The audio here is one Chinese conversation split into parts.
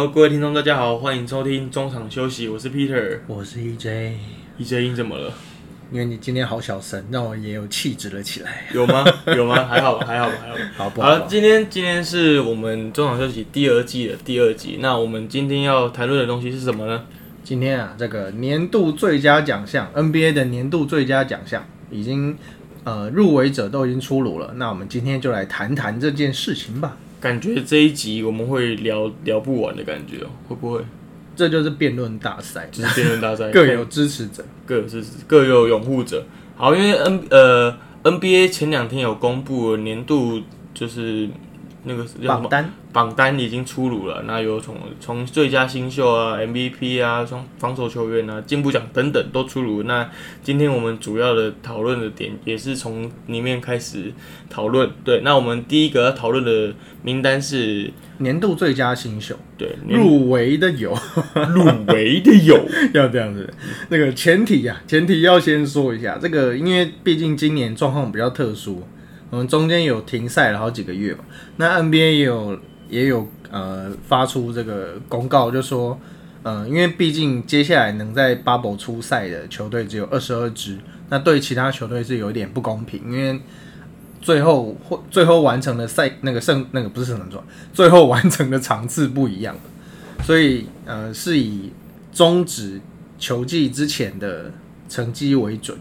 Hello，各位听众，大家好，欢迎收听中场休息，我是 Peter。我是 EJ，EJ 你怎么了？因为你今天好小声，让我也有气质了起来。有吗？有吗？还好吧，还好吧，还好吧。好不好了，今天今天是我们中场休息第二季的第二集。那我们今天要谈论的东西是什么呢？今天啊，这个年度最佳奖项，NBA 的年度最佳奖项已经呃入围者都已经出炉了。那我们今天就来谈谈这件事情吧。感觉这一集我们会聊聊不完的感觉哦，会不会？这就是辩论大赛，就是辩论大赛，各有支持者。各有支持，各有拥护者。好，因为 N 呃 NBA 前两天有公布了年度就是那个榜单榜单已经出炉了，那有从从最佳新秀啊、MVP 啊、从防守球员啊、进步奖等等都出炉。那今天我们主要的讨论的点也是从里面开始讨论。对，那我们第一个要讨论的名单是年度最佳新秀对入围的有，入围的有要这样子。那个前提啊，前提要先说一下，这个因为毕竟今年状况比较特殊，我们中间有停赛了好几个月嘛。那 NBA 也有也有呃发出这个公告，就说呃，因为毕竟接下来能在 Bubble 出赛的球队只有二十二支，那对其他球队是有一点不公平，因为。最后或最后完成的赛那个胜那个不是胜场状，最后完成的场次不一样，所以呃是以终止球季之前的成绩为准。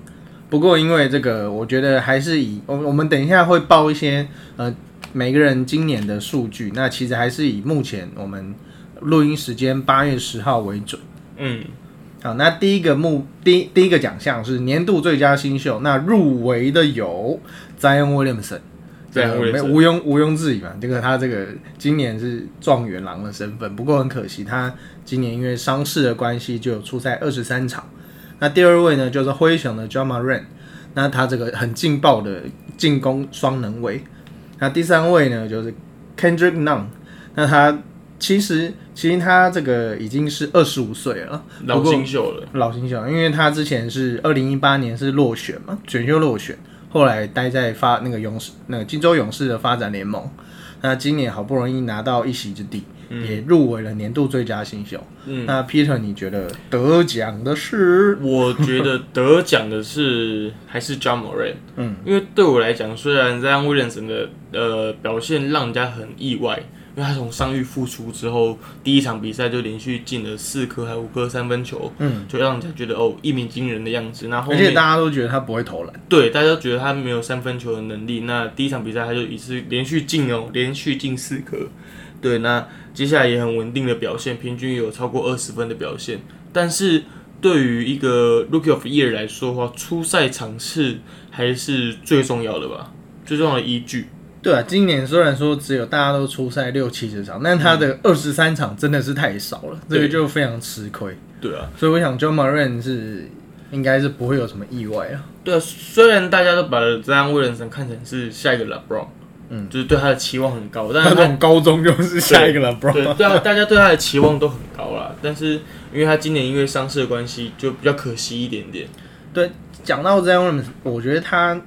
不过因为这个，我觉得还是以我我们等一下会报一些呃每个人今年的数据，那其实还是以目前我们录音时间八月十号为准。嗯，好，那第一个目第第一个奖项是年度最佳新秀，那入围的有 Zion Williamson，这 Zion 个没毋庸毋庸置疑嘛。这个他这个今年是状元郎的身份，不过很可惜，他今年因为伤势的关系，就有出赛二十三场。那第二位呢，就是灰熊的 John Moran，那他这个很劲爆的进攻双能卫。那第三位呢，就是 Kendrick Nunn，那他其实其实他这个已经是二十五岁了，老新秀了。老新秀，因为他之前是二零一八年是落选嘛，选秀落选，后来待在发那个勇士那个金州勇士的发展联盟，那今年好不容易拿到一席之地，也入围了年度最佳新秀。嗯那 Peter 你觉得得奖的是？我觉得得奖的是还是 John Moran，嗯，因为对我来讲，虽然 Zion Williamson 的呃表现让人家很意外，因为他从伤愈复出之后，第一场比赛就连续进了四颗还五颗三分球，嗯，就让人家觉得哦一鸣惊人的样子。那后而且面大家都觉得他不会投篮，对大家都觉得他没有三分球的能力，那第一场比赛他就一次连续进哦，连续进四颗，对，那接下来也很稳定的表现，平均有超过二十分的表现。但是对于一个 Rookie of Year 来说的话，初赛场次还是最重要的吧，最重要的依据。对啊，今年虽然说只有大家都出赛六七十场，但他的二十三场真的是太少了，这个就非常吃亏。对啊，所以我想 John Moran 是应该是不会有什么意外啊。对啊，虽然大家都把 Zion Williamson 看成是下一个 LeBron，嗯，就是对他的期望很高，但他是他从高中就是下一个 LeBron。对对啊，大家对他的期望都很高啦。但是因为他今年因为伤势的关系，就比较可惜一点点。对，讲到 Zion Williamson，我觉得他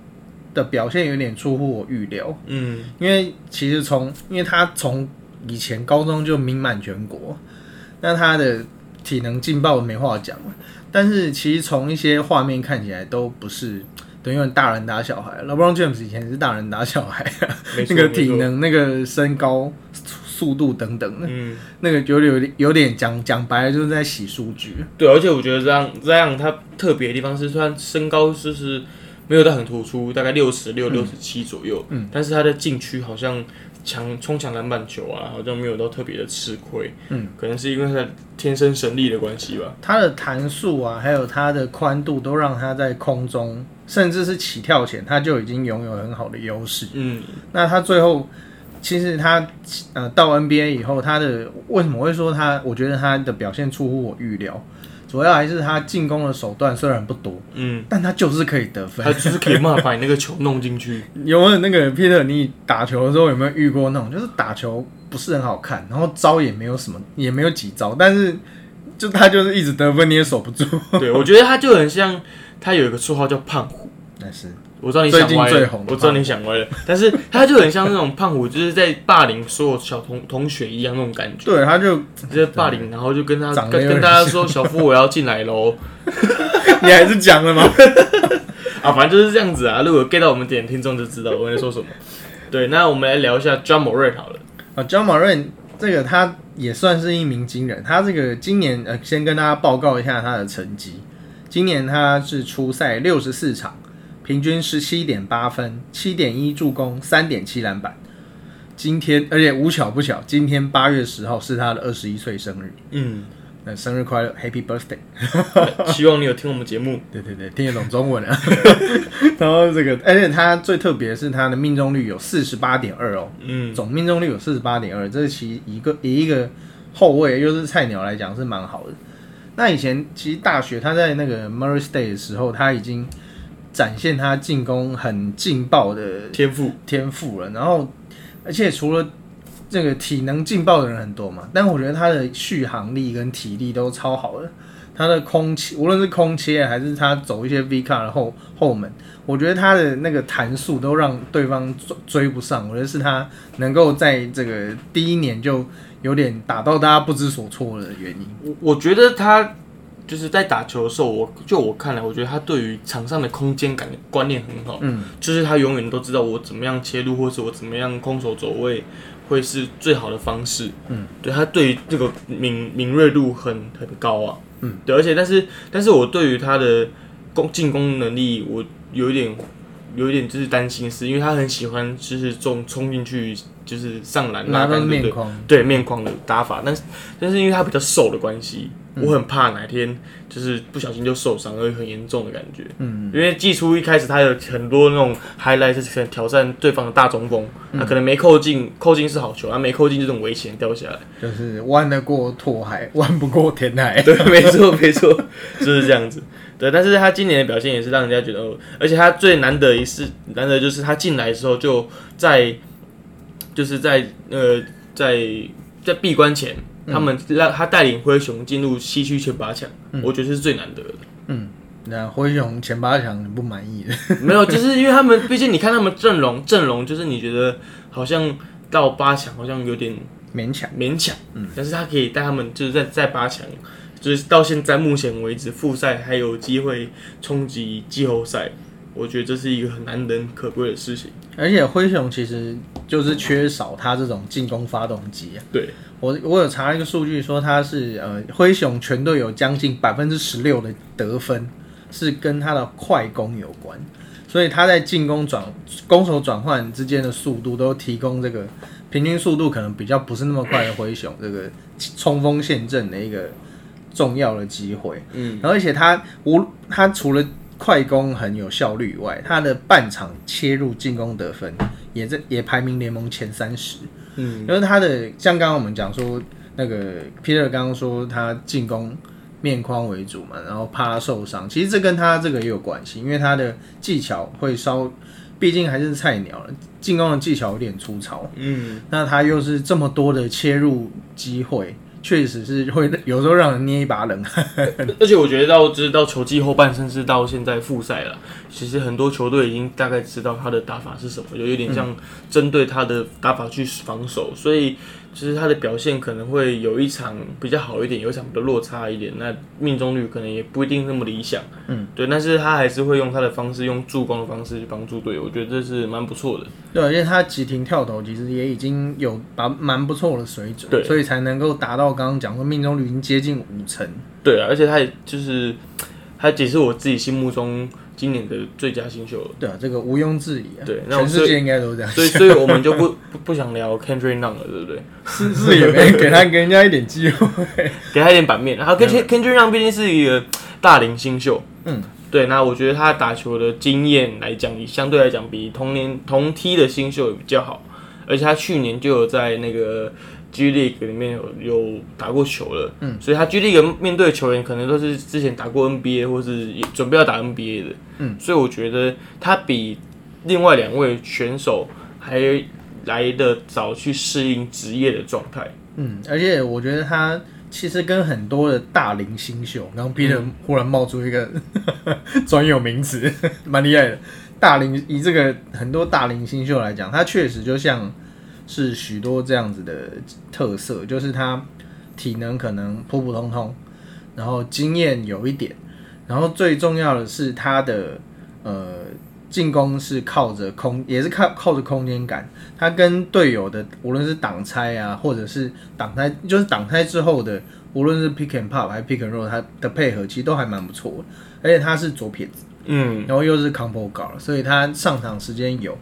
的表现有点出乎我预料，嗯，因为其实从因为他从以前高中就名满全国，那他的体能劲爆没话讲嘛。但是其实从一些画面看起来都不是。等于大人打小孩，LeBron James 以前是大人打小孩那个体，能、那个身高、速度等等的，嗯，那个有点有点有点讲讲白了就是在洗数据。对，而且我觉得这样这样他特别的地方是，虽然身高就是没有到很突出，大概六十六、六十七左右，嗯，但是他的禁区好像抢冲抢篮板球啊，好像没有到特别的吃亏，嗯，可能是因为他天生神力的关系吧。他的弹速啊，还有他的宽度，都让他在空中，甚至是起跳前，他就已经拥有很好的优势。嗯，那他最后，其实他呃到 NBA 以后，他的为什么会说他？我觉得他的表现出乎我预料，主要还是他进攻的手段虽然不多，嗯，但他就是可以得分他。就是可以慢慢把你那个球弄进去。有没有那个 Peter？你打球的时候有没有遇过那种，就是打球不是很好看，然后招也没有什么，也没有几招，但是就他就是一直得分，你也守不住。对，我觉得他就很像，他有一个绰号叫胖虎。但是我知道你想歪最近最了红，的我知道你想歪了，但是他就很像那种胖虎，就是在霸凌所有小同同学一样那种感觉，对，他就直接霸凌，然后就跟他长得有跟跟大家说小夫我要进来喽，你还是讲了吗？啊，反正就是这样子啊。如果 get 到我们点听众就知道我在说什么。对，那我们来聊一下 John Moran 好了。啊，John Moran 这个他也算是一鸣惊人。他这个今年呃，先跟大家报告一下他的成绩。今年他是初赛六十四场，平均十七点八分，七点一助攻，三点七篮板。今天，而且无巧不巧，今天八月十号是他的二十一岁生日。嗯，那生日快乐，Happy Birthday！希望你有听我们节目。对对对，听得懂中文啊。然后这个，而且他最特别的是他的命中率有四十八点二哦，嗯，总命中率有四十八点二，这是其一个以一个后卫又是菜鸟来讲是蛮好的。那以前其实大学他在那个 Murray State 的时候，他已经展现他进攻很劲爆的天赋。天赋了。然后，而且除了这个体能劲爆的人很多嘛，但我觉得他的续航力跟体力都超好的。他的空切，无论是空切还是他走一些 V 卡的后后门，我觉得他的那个弹速都让对方追追不上。我觉得是他能够在这个第一年就有点打到大家不知所措的原因。我我觉得他就是在打球的时候，我就我看来，我觉得他对于场上的空间感的观念很好。嗯，就是他永远都知道我怎么样切入，或是我怎么样空手走位会是最好的方式。嗯，对他对于这个敏敏锐度很很高啊。嗯，对，而且但是但是我对于他的攻进攻能力，我有一点有一点就是担心是，因为他很喜欢就是冲冲进去就是上篮拉杆，对不对？对面框的打法，但是但是因为他比较瘦的关系，嗯我很怕哪天就是不小心就受伤，会很严重的感觉。嗯，因为季初一开始他有很多那种 highlight 是可能挑战对方的大中锋，嗯那、可能没扣进，扣进是好球，啊没扣进这种危险掉下来。就是弯得过拓海，弯不过天海。对，没 错没错，就是这样子。对，但是他今年的表现也是让人家觉得，哦而且他最难得一次，难得就是他进来的时候就在，就是在呃在在闭关前，他们让他带领灰熊进入西区前八强，我觉得是最难得的。嗯那灰熊前八强你不满意的？没有，就是因为他们，毕竟你看他们阵容，阵容就是你觉得好像到八强好像有点勉强。勉强，嗯，但是他可以带他们就是在在八强，就是到现在目前为止复赛还有机会冲击季后赛，我觉得这是一个很难能可贵的事情。而且灰熊其实就是缺少他这种进攻发动机啊。对，我我有查一个数据说他是呃灰熊全队有将近百分之十六的得分是跟他的快攻有关，所以他在进攻转攻守转换之间的速度都提供这个平均速度可能比较不是那么快的灰熊这个冲锋陷阵的一个重要的机会。嗯，然后而且他无他除了快攻很有效率以外，他的半场切入进攻得分也在也排名联盟前三十。嗯，因为他的像刚刚我们讲说，那个 Peter 刚刚说他进攻面框为主嘛，然后怕他受伤，其实这跟他这个也有关系，因为他的技巧会稍，毕竟还是菜鸟了，进攻的技巧有点粗糙，嗯，那他又是这么多的切入机会，确实是会有时候让人捏一把冷汗。而且我觉得到就是到球季后半，甚至到现在复赛了，其实很多球队已经大概知道他的打法是什么，就有点像针对他的打法去防守，所以就是他的表现可能会有一场比较好一点，有一场比较落差一点，那命中率可能也不一定那么理想，嗯，对，但是他还是会用他的方式，用助攻的方式去帮助队友，我觉得这是蛮不错的。对，而且他急停跳投其实也已经有把蛮不错的水准，对所以才能够达到刚刚讲说命中率已经接近五成。对啊，而且他也就是他也是我自己心目中今年的最佳新秀了。对啊，这个毋庸置疑啊。对那我全世界应该都这样。所以，所以我们就不不 不想聊 Kendrick Nunn 了，对不对？是是也没给他给人家一点机会。给他一点版面。然后 Kendrick Kendrick Nunn 毕竟是一个大龄新秀，嗯，对。那我觉得他打球的经验来讲，相对来讲比同年同梯的新秀也比较好，而且他去年就有在那个 G League 里面有有打过球了，嗯，所以他 G League 面对的球员可能都是之前打过 NBA 或是准备要打 NBA 的，嗯，所以我觉得他比另外两位选手还来得早去适应职业的状态。嗯，而且我觉得他其实跟很多的大龄新秀，然后 Peter 忽然冒出一个 专有名词，蛮厉害的。大龄以这个很多大龄新秀来讲，他确实就像是许多这样子的特色，就是他体能可能普普通通，然后经验有一点，然后最重要的是他的呃进攻是靠着空，也是靠靠着空间感。他跟队友的无论是挡拆啊，或者是挡拆，就是挡拆之后的，无论是 pick and pop 还是 pick and roll，他的配合其实都还蛮不错的。而且他是左撇子，嗯，然后又是 combo guard，所以他上场时间有，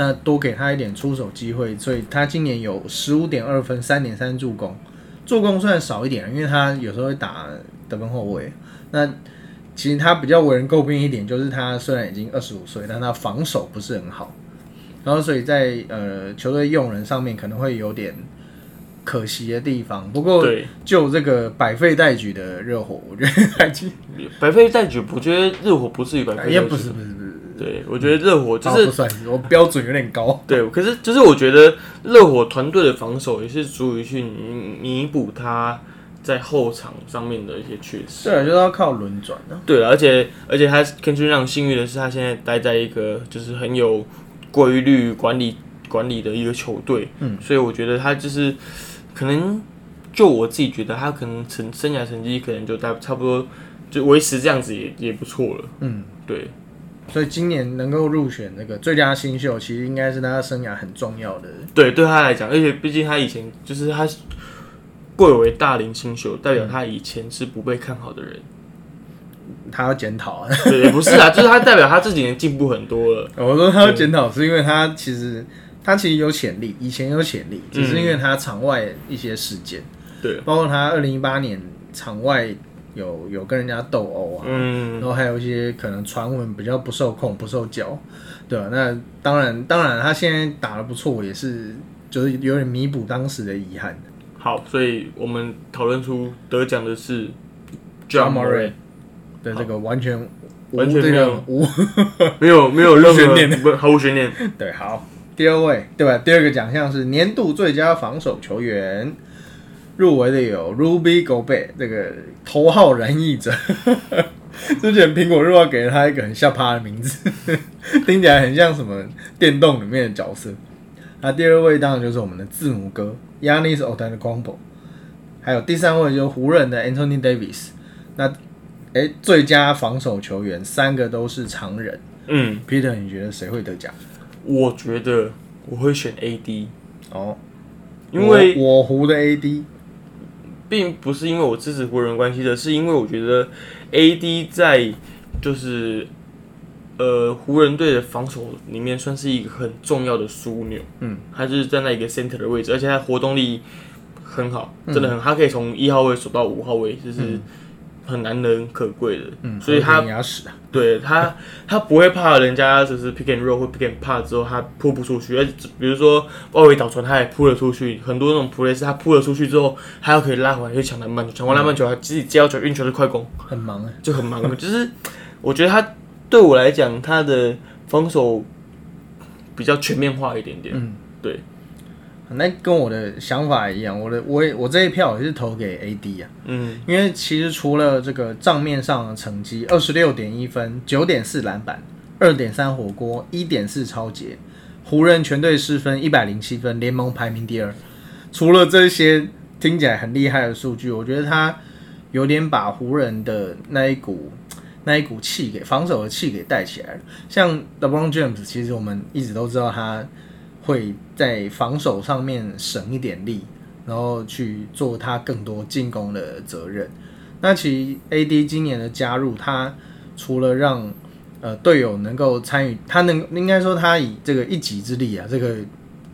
那多给他一点出手机会，所以他今年有十五点二分，三点三助攻，助攻虽然少一点，因为他有时候会打得分后卫。那其实他比较为人诟病一点，就是他虽然已经二十五岁，但他防守不是很好，然后所以在呃球队用人上面可能会有点可惜的地方。不过对，就这个百废待举的热火，我觉得百废待举，我觉得热火不至于百废待举，也不是不是，对，我觉得热火就哦是不算是，我标准有点高。对，可是就是我觉得热火团队的防守也是足以去弥弥补他在后场上面的一些缺失。对啊，就是要靠轮转的。对了，而且而且他根据让幸运的是，他现在待在一个就是很有规律管理管理的一个球队，嗯，所以我觉得他就是可能就我自己觉得他可能成生涯成绩可能就大差不多就维持这样子也也不错了，嗯，对所以今年能够入选那个最佳新秀，其实应该是他生涯很重要的。对，对他来讲，而且毕竟他以前就是他贵为大龄新秀，代表他以前是不被看好的人。他要检讨啊！对，也不是啊，就是他代表他这几年进步很多了。我说他要检讨，是因为他其实他其实有潜力，以前有潜力，只是因为他场外一些事件，对，包括他二零一八年场外有有跟人家斗殴啊，嗯然，后还有一些可能传闻比较不受控、不受教，对吧、那当然，当然他现在打的不错，也是就是有点弥补当时的遗憾。好，所以我们讨论出得奖的是 John Murray，的这个完全完全这个没有无没有没有任何 悬念不毫无悬念。对，好，第二位对吧？第二个奖项是年度最佳防守球员，入围的有 Ruby Gobert 这个头号燃意者。之前苹果日报给了他一个很下趴的名字，听起来很像什么电动里面的角色。那第二位当然就是我们的字母哥 Yanis Antetokounmpo，还有第三位就是湖人的 Anthony Davis。那诶，最佳防守球员三个都是常人。嗯，Peter，你觉得谁会得奖？我觉得我会选 AD，哦，因为我我湖的 AD 并不是因为我支持湖人关系的，是因为我觉得 AD 在就是呃湖人队的防守里面算是一个很重要的枢纽。嗯，他就是站在一个 center 的位置，而且他活动力很好，真的很，他可以从一号位守到五号位，就是很难能可贵的。嗯，所以他牙齿啊，对他，他不会怕人家就是 pick and roll 或 pick and pass 之后他扑不出去，而且比如说外围倒传他也扑了出去，很多那种 play 是他扑了出去之后，他又可以拉回来去抢篮板，抢完篮板球他自己接到球运球的快攻，很忙啊。就很忙。就是我觉得他对我来讲，他的防守比较全面化一点点。嗯，对，那跟我的想法一样，我的我也我这一票也是投给 AD 啊，嗯因为其实除了这个账面上的成绩，二十六点一分，九点四篮板，二点三火锅，一点四超节，湖人全队失分一百零七分，联盟排名第二。除了这些听起来很厉害的数据，我觉得他有点把湖人的那一股那一股气给防守的气给带起来了。像 LeBron James，其实我们一直都知道他会在防守上面省一点力，然后去做他更多进攻的责任。那其实 AD 今年的加入，他除了让呃队友能够参与，他能应该说他以这个一己之力啊，这个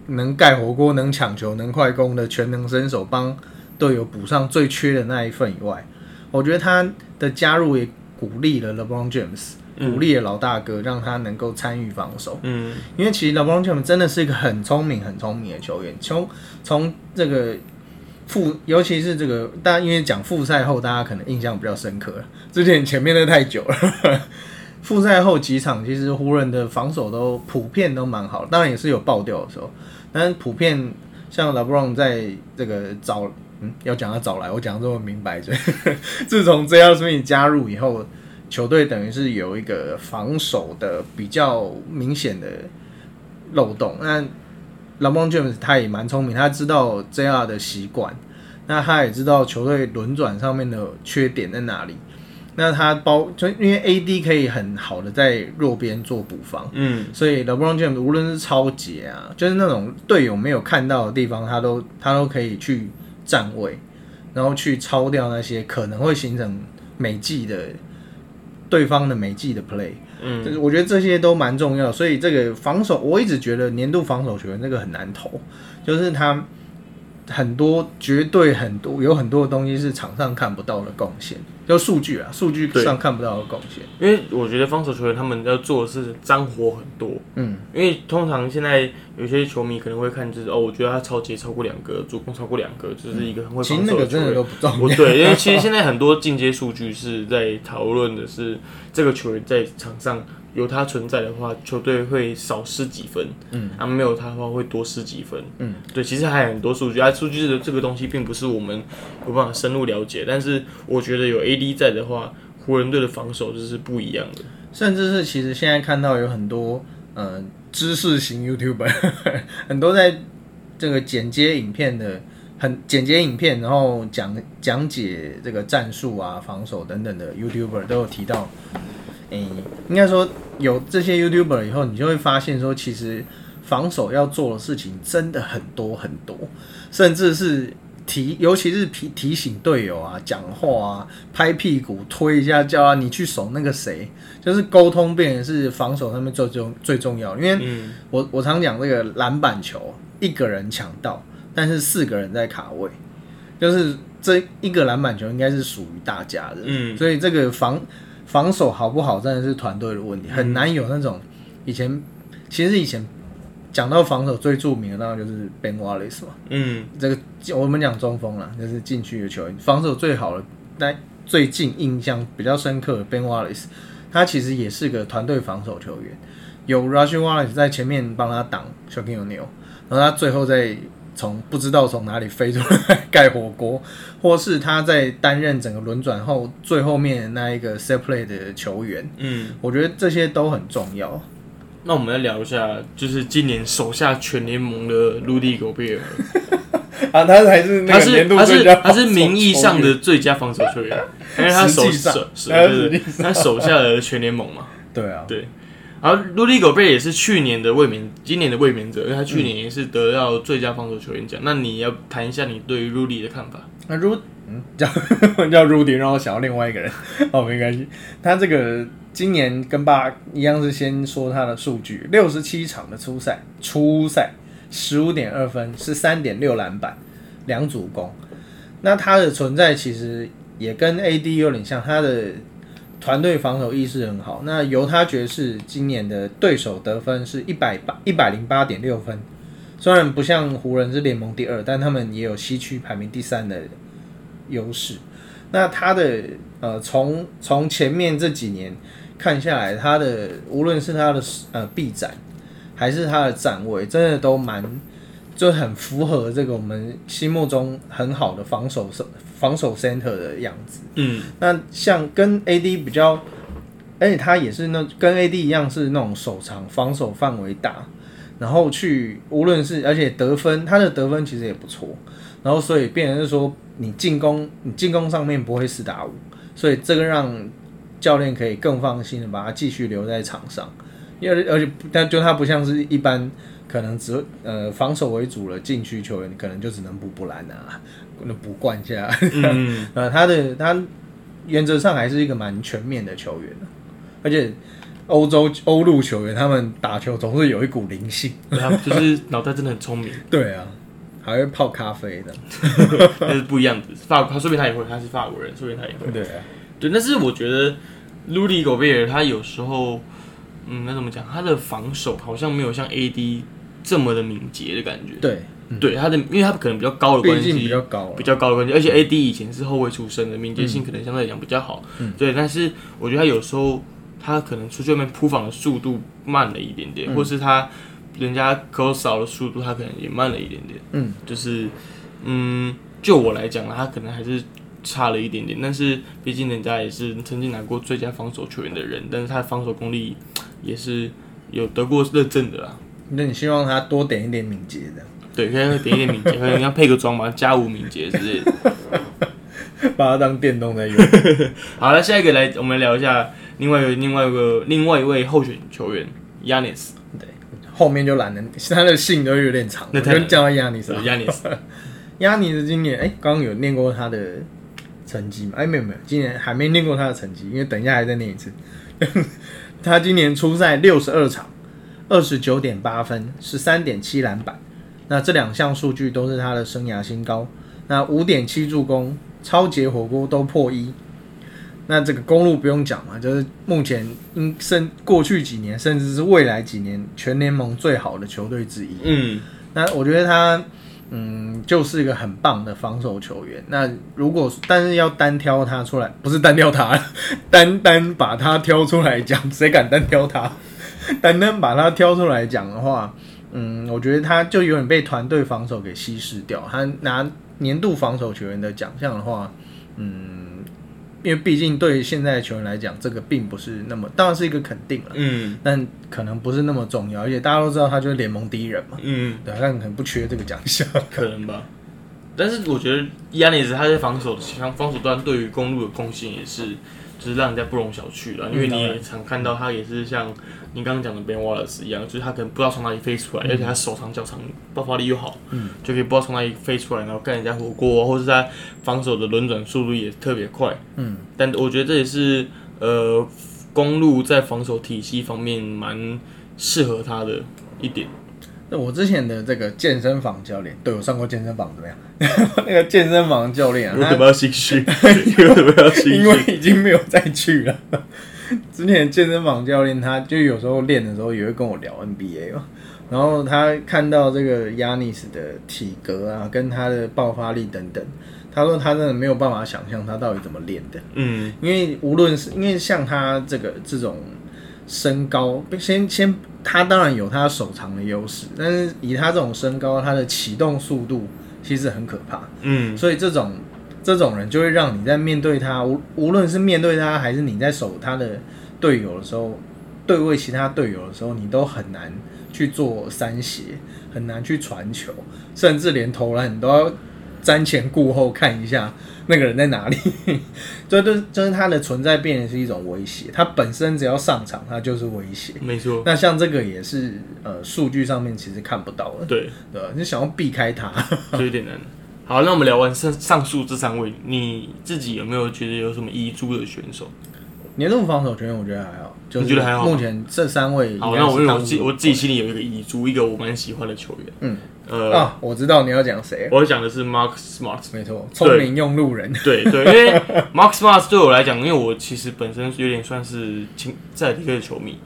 能盖火锅、能抢球、能快攻的全能身手，帮队友补上最缺的那一份以外，我觉得他的加入也鼓励了 LeBron James，鼓励了老大哥，让他能够参与防守。嗯因为其实 LeBron James 真的是一个很聪明、很聪明的球员。从从这个复，尤其是这个，大家因为讲复赛后，大家可能印象比较深刻了。之前前面的太久了，复赛后几场，其实湖人的防守都普遍都蛮好，当然也是有爆掉的时候，但是普遍像 LeBron 在这个早，嗯，要讲他早来，我讲的这么明白，所以 自从 J.R. Smith 加入以后。球队等于是有一个防守的比较明显的漏洞。那 LeBron James 他也蛮聪明，他知道 JR 的习惯，那他也知道球队轮转上面的缺点在哪里。那他包就因为 AD 可以很好的在弱边做补防，嗯，所以 LeBron James 无论是超节啊，就是那种队友没有看到的地方，他都他都可以去站位，然后去超掉那些可能会形成美技的对方的每季的 play。嗯，就是我觉得这些都蛮重要，所以这个防守我一直觉得年度防守球员这个很难投，就是他很多绝对很多有很多的东西是场上看不到的贡献，就数据啊，数据上看不到的贡献。因为我觉得防守球员他们要做的是脏活很多，嗯，因为通常现在有些球迷可能会看，就是哦，我觉得他超节超过两个，主攻超过两个，就是一个很会其实防守的球员。那个真的都不重要。不对，因为其实现在很多进阶数据是在讨论的是这个球员在场上有他存在的话，球队会少失几分，嗯，啊没有他的话会多失几分，嗯，对，其实还有很多数据啊，数据的这个东西并不是我们有办法深入了解，但是我觉得有 AD 在的话，湖人队的防守就是不一样的，甚至是其实现在看到有很多呃知识型 YouTuber，很多在这个剪接影片的，很剪接影片，然后讲讲解这个战术啊、防守等等的 YouTuber 都有提到，诶、应该说有这些 YouTuber 以后，你就会发现说，其实防守要做的事情真的很多很多，甚至是提，尤其是提提醒队友啊、讲话啊、拍屁股、推一下叫啊，你去守那个谁，就是沟通变成是防守上面最重最重要。因为嗯，我我常讲这个篮板球，一个人抢到，但是四个人在卡位，就是这一个篮板球应该是属于大家的。嗯所以这个防防守好不好，真的是团队的问题，很难有那种以前其实以前讲到防守最著名的当然就是 Ben Wallace 嘛。嗯，这个我们讲中锋啦，就是禁区的球员，防守最好的，但最近印象比较深刻的 Ben Wallace，他其实也是个团队防守球员，有 Rush Wallace 在前面帮他挡 s h u i l O'Neal，然后他最后再从不知道从哪里飞出来盖火锅，或是他在担任整个轮转后最后面那一个 set play 的球员，嗯，我觉得这些都很重要。那我们来聊一下，就是今年手下全联盟的陆地狗贝尔，啊，他还是他是他是他是名义上的最佳防守球员，因为他手手手他对对实际他手下的全联盟嘛。对啊，对，然后卢迪狗贝也是去年的卫冕，今年的卫冕者，因为他去年也是得到最佳防守球员奖。那你要谈一下你对于卢迪的看法？那 Ru 嗯叫叫 Rudy，让我想到另外一个人，哦没关系，他这个今年跟爸一样是先说他的数据，六十七场的初赛，初赛十五点二分，十三点六篮板，两组攻。那他的存在其实也跟 AD 有点像，他的团队防守意识很好。那犹他爵士今年的对手得分是一百八一百零八点六分，虽然不像湖人是联盟第二，但他们也有西区排名第三的优势。那他的呃，从从前面这几年看下来，他的无论是他的呃臂展，还是他的站位，真的都蛮就很符合这个我们心目中很好的防守防守 center 的样子。嗯，那像跟 AD 比较，而且他也是那跟 AD 一样是那种手长，防守范围大，然后去无论是而且得分，他的得分其实也不错，然后所以变成是说你进攻你进攻上面不会四打五，所以这个让教练可以更放心的把他继续留在场上，因为而且但就他不像是一般可能只呃防守为主了禁区球员，可能就只能补补篮啊，能补灌一下。嗯，呃，他的他原则上还是一个蛮全面的球员而且欧洲欧陆球员他们打球总是有一股灵性。他就是脑袋真的很聪明，对啊，还会泡咖啡的。但是不一样的。法他说不定他也会，他是法国人，说不定他也会。对啊，对，但是我觉得卢迪狗贝尔他有时候，嗯，那怎么讲？他的防守好像没有像 AD 这么的敏捷的感觉。对，对他的，因为他可能比较高的关系，比较高啊比较高的关系，而且 AD 以前是后卫出身的，敏捷性可能相对来讲比较好。嗯对，但是我觉得他有时候他可能出去外面扑防的速度慢了一点点，嗯或是他人家扣扫的速度他可能也慢了一点点。嗯，就是嗯，就我来讲啦，他可能还是差了一点点，但是毕竟人家也是曾经拿过最佳防守球员的人，但是他的防守功力也是有得过认证的啦。那你希望他多点一点敏捷的，对，可以点一点敏捷，可能要配个装嘛，加五敏捷之类的。把它当电动在用。好了，下一个来，我们聊一下另外一个另外一个另外一位候选球员 Yanis 对。后面就懒得，他的姓都有点长，那我就叫他亚尼斯。Yanis，亚尼斯今年哎，刚刚有念过他的成绩嘛？哎，没有没有，今年还没念过他的成绩，因为等一下还再念一次。他今年出赛六十二场，二十九点八分，十三点七篮板，那这两项数据都是他的生涯新高。那五点七助攻，超级火锅都破一。那这个公路不用讲嘛，就是目前应甚过去几年，甚至是未来几年全联盟最好的球队之一。嗯，那我觉得他，嗯，就是一个很棒的防守球员。那如果但是要单挑他出来，不是单挑他，单单把他挑出来讲，谁敢单挑他？单单把他挑出来讲的话，嗯，我觉得他就有点被团队防守给稀释掉。他拿年度防守球员的奖项的话，嗯，因为毕竟对现在的球员来讲，这个并不是那么，当然是一个肯定了。嗯但可能不是那么重要，而且大家都知道他就是联盟第一人嘛，嗯，对，但可能不缺这个奖项。可能吧。但是我觉得 Yanis 他在防守防防守端对于公路的贡献也是，就是让人家不容小觑了。因为你也常看到他也是像你刚刚讲的 Ben Wallace 一样，就是他可能不知道从哪里飞出来，而且他手长脚长，爆发力又好，嗯，就可以不知道从哪里飞出来，然后干人家火锅，或是他防守的轮转速度也特别快。嗯，但我觉得这也是呃公路在防守体系方面蛮适合他的一点。那我之前的这个健身房教练，对我上过健身房怎么样？那个健身房教练为什么要心虚？为什么要心虚？因为已经没有再去了。之前健身房教练他就有时候练的时候也会跟我聊 NBA 嘛，然后他看到这个亚尼斯的体格啊，跟他的爆发力等等，他说他真的没有办法想象他到底怎么练的。嗯。因为无论是因为像他这个这种身高，先先他当然有他手长的优势，但是以他这种身高，他的启动速度其实很可怕，嗯。所以这种这种人就会让你在面对他，无无论是面对他还是你在守他的队友的时候，对位其他队友的时候，你都很难去做三协，很难去传球，甚至连投篮你都要瞻前顾后看一下那个人在哪里。这 就就是他的存在变成是一种威胁，他本身只要上场，他就是威胁。没错，那像这个也是呃数据上面其实看不到的，对，对？你想要避开他，就有点难。好，那我们聊完上上述这三位，你自己有没有觉得有什么遗珠的选手？年度防守球员我觉得还好，就是你觉得还好目前这三位好，那我因为我自己我自己心里有一个遗珠，一个我蛮喜欢的球员。嗯呃，啊，我知道你要讲谁，我讲的是 Mark Smart。没错，聪明用路人，对对，因为 Mark Smart 对我来讲，因为我其实本身有点算是青塞尔提克的球迷，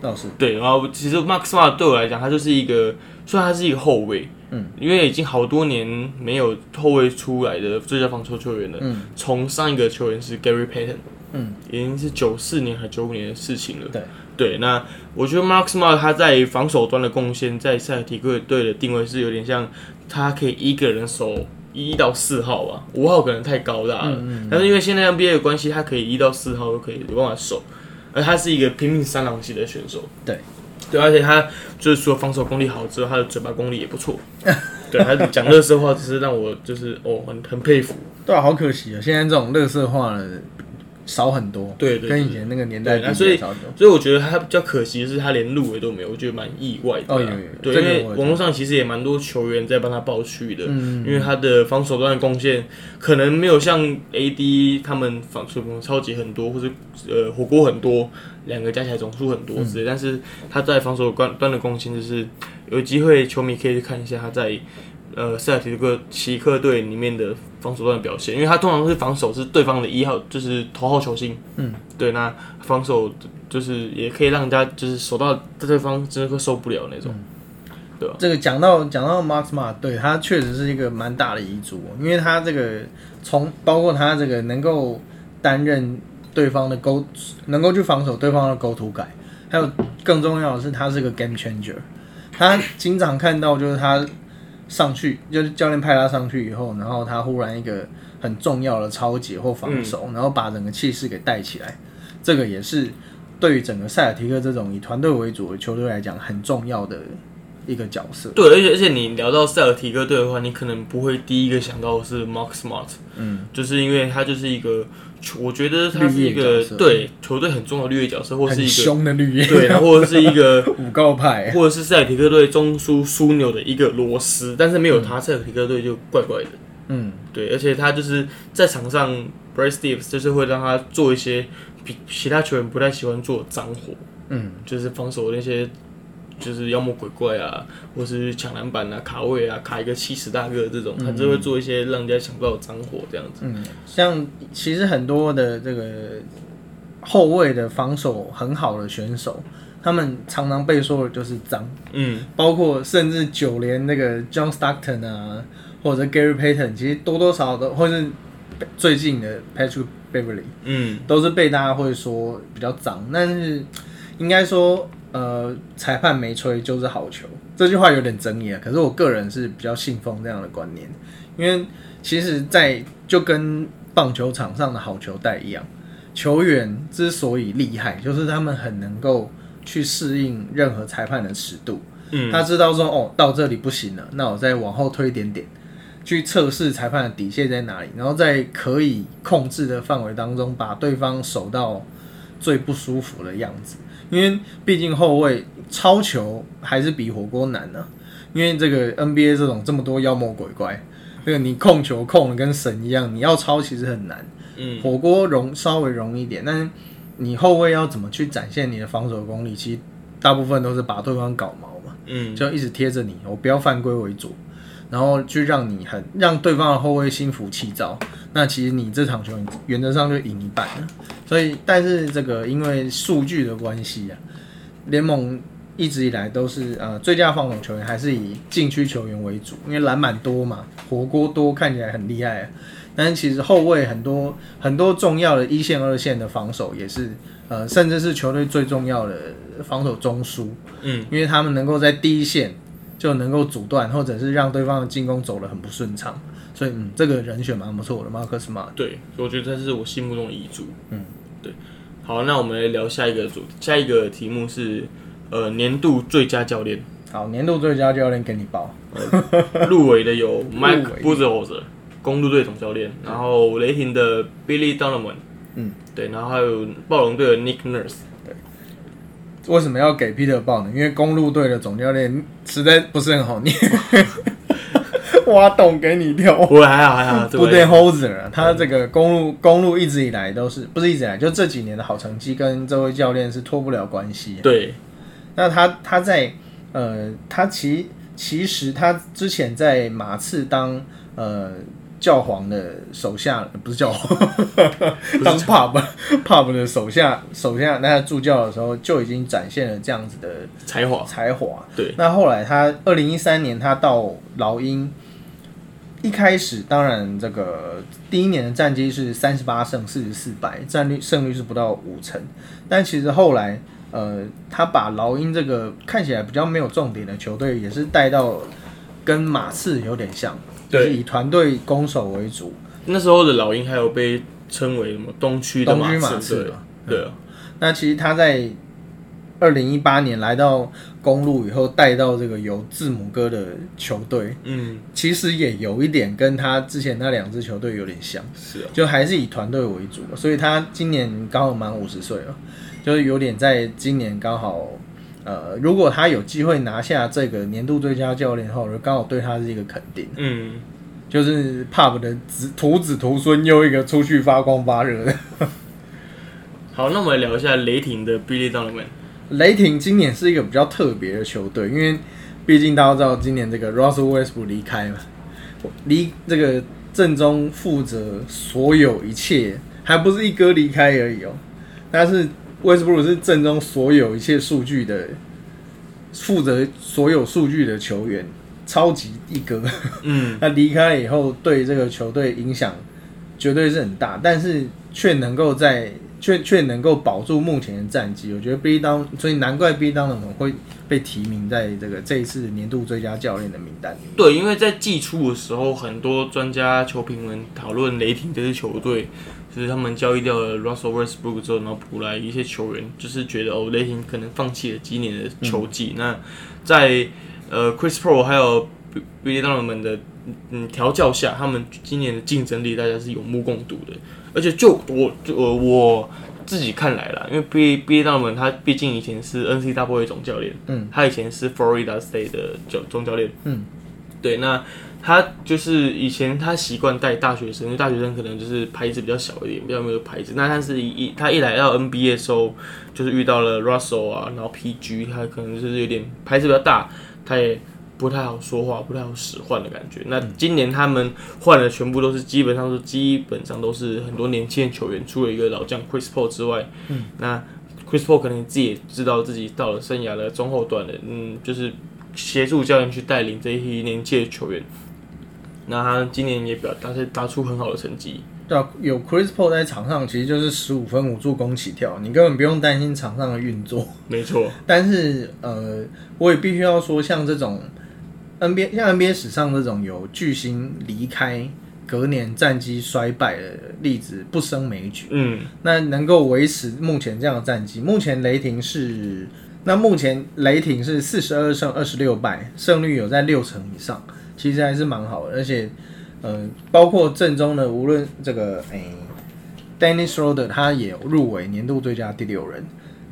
倒是对，然后其实 Mark Smart 对我来讲，他就是一个，虽然他是一个后卫，嗯，因为已经好多年没有后卫出来的最佳防守球员了。嗯从上一个球员是 Gary Payton，嗯，已经是九四年还九五年的事情了。对对，那我觉得 Mark Smart 他在防守端的贡献，在塞尔提克队的定位是有点像他可以一个人守一到四号吧，五号可能太高大了，嗯但是因为现在 NBA 的关系，他可以一到四号都可以有办法守，而他是一个拼命三郎系的选手。对。对，而且他就是除了防守功力好之外，他的嘴巴功力也不错。对，他讲乐色话，只是让我就是哦，很很佩服。对啊，好可惜啊，现在这种乐色话的少很多，对对对跟以前那个年代比所以。所以我觉得他比较可惜的是，他连入围都没有，我觉得蛮意外的啊。哦有有有对，因为网络上其实也蛮多球员在帮他抱屈的，嗯因为他的防守端的贡献可能没有像 AD 他们防守超级很多，或者呃火锅很多，两个加起来总数很多之类，嗯但是他在防守端端的贡献就是有机会球迷可以去看一下他在。呃，塞尔提克奇克队里面的防守端的表现，因为他通常是防守是对方的一号，就是头号球星。嗯，对，那防守就是也可以让人家就是守到对方真的会受不了那种。对这个讲到讲到 Mark Smart，对他确实是一个蛮大的遗嘱，因为他这个从包括他这个能够担任对方的勾，能够去防守对方的勾图改，还有更重要的是他是个 game changer，他经常看到就是他上去，就是教练派他上去以后，然后他忽然一个很重要的超解或防守，然后把整个气势给带起来，这个也是对于整个塞尔提克这种以团队为主的球队来讲很重要的一个角色。对，而且而且你聊到塞尔提克队的话，你可能不会第一个想到的是 Mark Smart，嗯，就是因为他就是一个，我觉得他是一个对球队很重要的绿叶角色，或是一个凶的绿叶，对，然后或者是一个 五告派，或者是塞尔提克队中枢枢纽的一个螺丝，但是没有他，塞尔提克队就怪怪的。嗯，对，而且他就是在场上 b r a c e Stevens 就是会让他做一些比其他球员不太喜欢做的脏活，嗯，就是防守那些就是妖魔鬼怪啊，或是抢篮板啊、卡位啊、卡一个七十大个这种，他就会做一些让人家想不到的脏活这样子。嗯，像其实很多的这个后卫的防守很好的选手，他们常常被说的就是脏，嗯，包括甚至九连那个 John Stockton 啊，或者 Gary Payton，其实多多少少都，或是最近的 Patrick Beverly，嗯，都是被大家会说比较脏，但是应该说，呃，裁判没吹就是好球，这句话有点争议啊。可是我个人是比较信奉这样的观念，因为其实，在就跟棒球场上的好球带一样，球员之所以厉害，就是他们很能够去适应任何裁判的尺度。嗯，他知道说，哦，到这里不行了，那我再往后推一点点，去测试裁判的底线在哪里，然后在可以控制的范围当中，把对方守到最不舒服的样子。因为毕竟后卫超球还是比火锅难呢、因为这个 NBA 这种这么多妖魔鬼怪，这个你控球控的跟神一样，你要超其实很难。嗯，火锅容稍微容易一点，但是你后卫要怎么去展现你的防守功力，其实大部分都是把对方搞毛嘛。嗯，就一直贴着你，我不要犯规为主，然后去让你很让对方的后卫心浮气躁。那其实你这场球原则上就赢一半了。所以，但是这个因为数据的关系啊，联盟一直以来都是呃最佳防守球员还是以禁区球员为主，因为篮板多嘛，火锅多，看起来很厉害、啊。但是其实后卫很多很多重要的一线、二线的防守也是呃，甚至是球队最重要的防守中枢。嗯，因为他们能够在第一线就能够阻断，或者是让对方的进攻走得很不顺畅，所以嗯，这个人选蛮不错的，Marcus Smart。对，我觉得这是我心目中的遗嘱。嗯，对。好，那我们来聊下一个主，下一个题目是呃年度最佳教练，好，年度最佳教练给你报，入围的有 入 Mike 围。Budenholzer，公路队总教练，然后雷霆的 Billy Donovan，嗯，对，然后还有暴龙队的 Nick Nurse，为什么要给 Peter 报呢？因为公路队的总教练实在不是很好念，挖洞给你跳。不过还好还好，这不位对 Hoser，啊他这个公路公路一直以来都是不是一直以来，就这几年的好成绩跟这位教练是脱不了关系。对，那他他在呃，他其其实他之前在马刺当呃教皇的手下，不是教皇，当 pub pub 的手下手下那他助教的时候就已经展现了这样子的才华，才华。对，那后来他二零一三年他到老鹰，一开始当然这个第一年的战绩是三十八胜四十四败，战率胜率是不到五成，但其实后来呃，他把老鹰这个看起来比较没有重点的球队，也是带到跟马刺有点像，就是对。以团队攻守为主。那时候的老鹰还有被称为什么东区的马刺，对那其实他在二零一八年来到公路以后，带到这个有字母哥的球队，嗯，其实也有一点跟他之前那两支球队有点像，是啊，就还是以团队为主，所以他今年刚好满五十岁了，就是有点在今年刚好，呃，如果他有机会拿下这个年度最佳教练后，刚好对他是一个肯定，嗯，就是 Pub 的子徒子徒孙又一个出去发光发热的。好，那我们来聊一下雷霆的 Billy Donovan，雷霆今年是一个比较特别的球队，因为毕竟大家知道今年这个 Russell Westbrook 离开嘛，离这个正中负责所有一切，还不是一哥离开而已哦。但是 Westbrook 是正中所有一切数据的，负责所有数据的球员，超级一哥。嗯，他离开了以后，对这个球队影响绝对是很大，但是却能够在却却能够保住目前的战绩，我觉得 B 当，所以难怪 B 当的会被提名在这个这一次年度最佳教练的名单里。对，因为在季初的时候，很多专家、球评们讨论雷霆这支球队，就是他们交易掉了 Russell Westbrook 之后，然后补来一些球员，就是觉得哦，雷霆可能放弃了今年的球季。那在呃 Chris Paul 还有 billy 大佬们的嗯调教下，他们今年的竞争力大家是有目共睹的。而且就我就我自己看来啦，因为 B B A 大门他毕竟以前是 N C W 总教练，嗯，他以前是 Florida State 的教总教练，嗯，对，那他就是以前他习惯带大学生，因为大学生可能就是牌子比较小一点，比较没有牌子。那他是一他一来到 N B A 的时候，就是遇到了 Russell 啊，然后 P G，他可能就是有点牌子比较大，他也。不太好说话，不太好使唤的感觉。那今年他们换的全部都是基本上是基本上都是很多年轻的球员，除了一个老将 Chris Paul 之外，嗯，那 Chris Paul 可能自己也知道自己到了生涯的中后段了，嗯，就是协助教练去带领这一批年轻的球员。那他今年也表达是打出很好的成绩。对啊，有 Chris Paul 在场上，其实就是十五分五助攻起跳，你根本不用担心场上的运作。没错。但是呃，我也必须要说，像这种。NBA 像 NBA 史上这种有巨星离开，隔年战绩衰败的例子不胜枚举。嗯，那能够维持目前这样的战绩，目前雷霆是那目前雷霆是四十二胜二十六败，胜率有在六成以上，其实还是蛮好的。而且，呃，包括正中的无论这个诶，Dennis Schroeder 他也入围年度最佳第六人。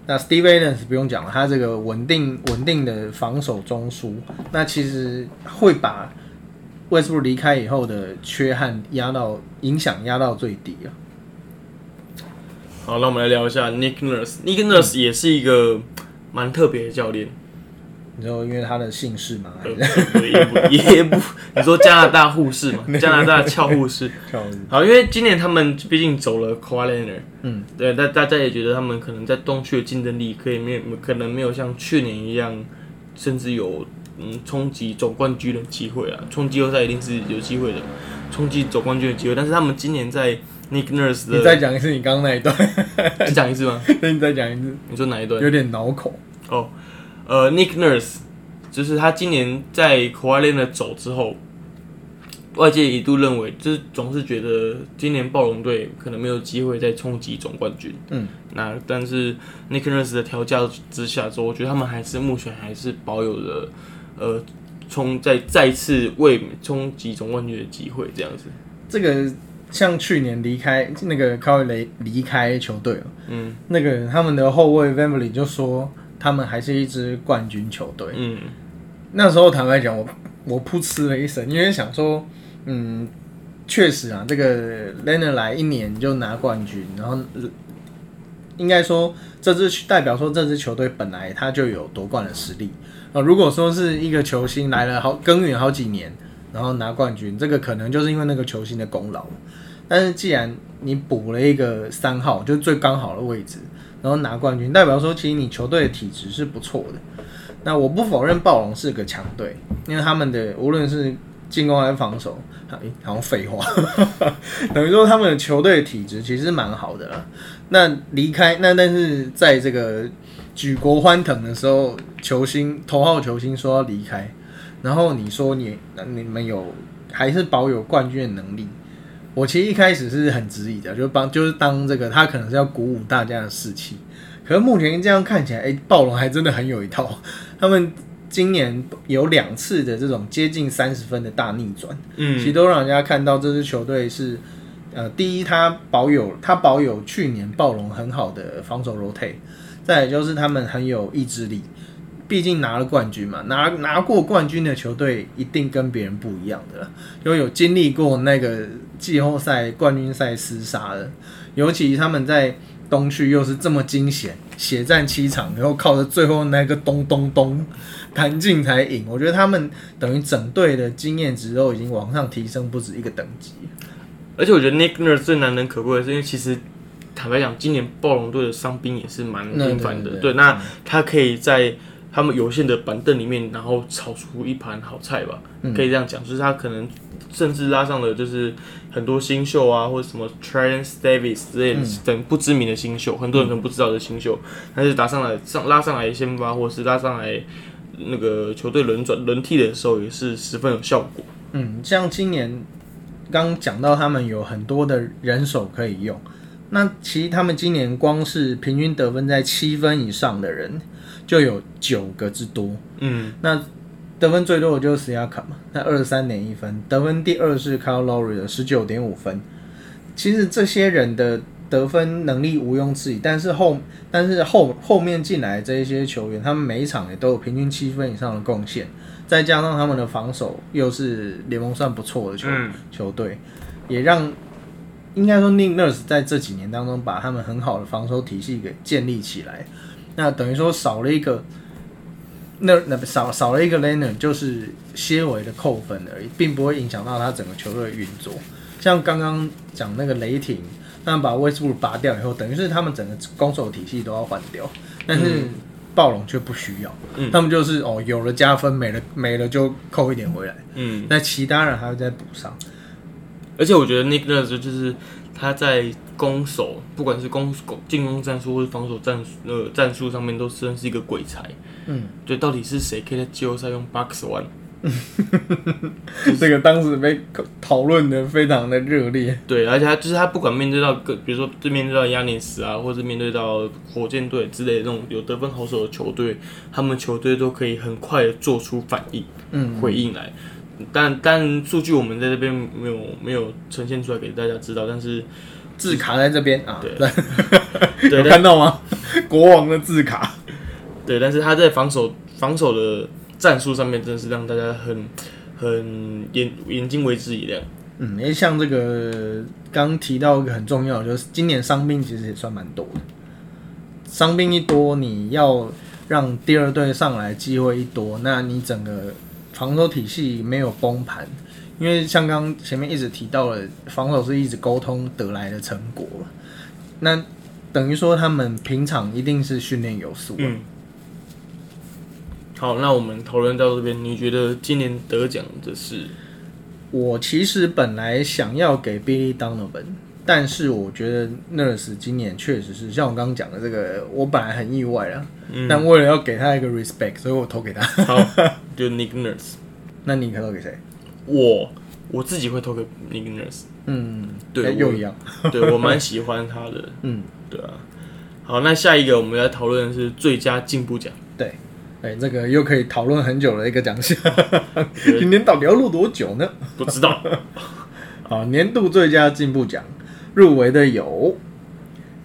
那 Steve Adams 不用讲了，他这个稳定稳定的防守中枢，那其实会把 Westbrook 离开以后的缺憾压到影响压到最低啊。好，那我们来聊一下 Nick Nurse。Nick Nurse 也是一个蛮特别的教练。你说因为他的姓氏嘛？也不 也不，你说加拿大护士嘛？加拿大俏护士。好，因为今年他们毕竟走了 k a w h i Leonard，嗯，对，大大家也觉得他们可能在东区的竞争力可以没有可能没有像去年一样，甚至有嗯冲击总冠军的机会啊，冲季后赛一定是有机会的，冲击总冠军的机会。但是他们今年在 Nick Nurse 的，你再讲一次你刚刚那一段，再讲一次吗？那 你再讲一次，你说哪一段？有点脑口哦。呃，Nick Nurse，就是他今年在 Kawhi Leonard 走之后，外界一度认为，就是总是觉得今年暴龙队可能没有机会再冲击总冠军。嗯，那但是 Nick Nurse 的调教之下之后，我觉得他们还是目前还是保有了呃冲再再次为冲击总冠军的机会这样子。这个像去年离开那个 Kawhi 离开球队了，嗯，那个他们的后卫 v a m b l y 就说。他们还是一支冠军球队。嗯，那时候坦白讲，我我噗嗤了一声，因为想说，嗯，确实啊，这个 l e n a r 来一年就拿冠军，然后应该说这支代表说这支球队本来他就有夺冠的实力啊。如果说是一个球星来了好耕耘好几年，然后拿冠军，这个可能就是因为那个球星的功劳。但是既然你补了一个三号，就最刚好的位置。然后拿冠军，代表说其实你球队的体质是不错的。那我不否认暴龙是个强队，因为他们的无论是进攻还是防守，好像废话，等于说他们的球队的体质其实蛮好的了。那离开那但是在这个举国欢腾的时候，球星头号球星说要离开，然后你说你你们有还是保有冠军的能力？我其实一开始是很质疑的，就帮就是当这个他可能是要鼓舞大家的士气，可是目前这样看起来，哎，暴龙还真的很有一套。他们今年有两次的这种接近三十分的大逆转，嗯，其实都让人家看到这支球队是，呃，第一，他保有他保有去年暴龙很好的防守 rotate，再就是他们很有意志力。毕竟拿了冠军嘛，拿拿过冠军的球队一定跟别人不一样的，因为有经历过那个季后赛、冠军赛厮杀的，尤其他们在东区又是这么惊险，血战七场，然后靠着最后那个咚咚咚弹进才赢。我觉得他们等于整队的经验值都已经往上提升不止一个等级。而且我觉得 Nick Nurse 最难能可贵的是，因为其实坦白讲，今年暴龙队的伤兵也是蛮频繁的。对，那他可以在他们有限的板凳里面，然后炒出一盘好菜吧，可以这样讲，就是他可能甚至拉上了就是很多新秀啊，或者什么 Trent Davis 之类的等不知名的新秀，很多人可能不知道的新秀，但是打上来上拉上来先发，或是拉上来那个球队轮转轮替的时候，也是十分有效果。嗯，像今年刚讲到他们有很多的人手可以用，那其实他们今年光是平均得分在七分以上的人就有九个之多。嗯，那得分最多的就是 c 亚卡嘛，那二十三点一分，得分第二是 Kyle Lowry 的十九点五分。其实这些人的得分能力毋庸置疑，但是后但是后后面进来这一些球员，他们每一场也都有平均七分以上的贡献，再加上他们的防守又是联盟算不错的球、嗯球队，也让应该说 Nick Nurse 在这几年当中把他们很好的防守体系给建立起来。那等于说少了一个，那那少少了一个 l e n n e r 就是些微的扣分而已，并不会影响到他整个球队的运作。像刚刚讲那个雷霆，他们把威斯布鲁拔掉以后，等于是他们整个攻守体系都要换掉，但是暴龙却不需要，嗯。他们就是哦有了加分，没了没了就扣一点回来，嗯，那其他人还会再补上。而且我觉得 Nick Nurse 就是他在攻守，不管是攻攻进攻战术或者防守战术呃战术上面，都算是一个鬼才。嗯，对，到底是谁可以在季后赛用 Box One？这个当时被讨论的非常的热烈。对，而且他就是他不管面对到个，比如说对面对到亚尼斯啊，或者面对到火箭队之类的那种有得分好手的球队，他们球队都可以很快的做出反应。嗯，回应来。但但数据我们在这边没有没有呈现出来给大家知道，但是字卡在这边啊，对 有看到吗？国王的字卡。对，但是他在防守防守的战术上面，真的是让大家很很眼眼睛为之一亮。嗯，因为像这个刚提到一个很重要，就是今年伤病其实也算蛮多的。伤病一多，你要让第二队上来机会一多，那你整个防守体系没有崩盘。因为像刚前面一直提到了，防守是一直沟通得来的成果。那等于说他们平常一定是训练有素、啊。嗯。好，那我们讨论到这边，你觉得今年得奖的是？我其实本来想要给 Billy Donovan，但是我觉得 Nurse 今年确实是像我刚刚讲的这个，我本来很意外啊，嗯，但为了要给他一个 respect，所以我投给他。好，就 Nick Nurse。那你可投给谁？我我自己会投给 Nick Nurse，嗯，对又一样。对我蛮喜欢他的，嗯，对啊。好，那下一个我们来讨论的是最佳进步奖。对，哎，这个又可以讨论很久的一个奖项。今天到底要录多久呢？不知道，好，年度最佳进步奖入围的有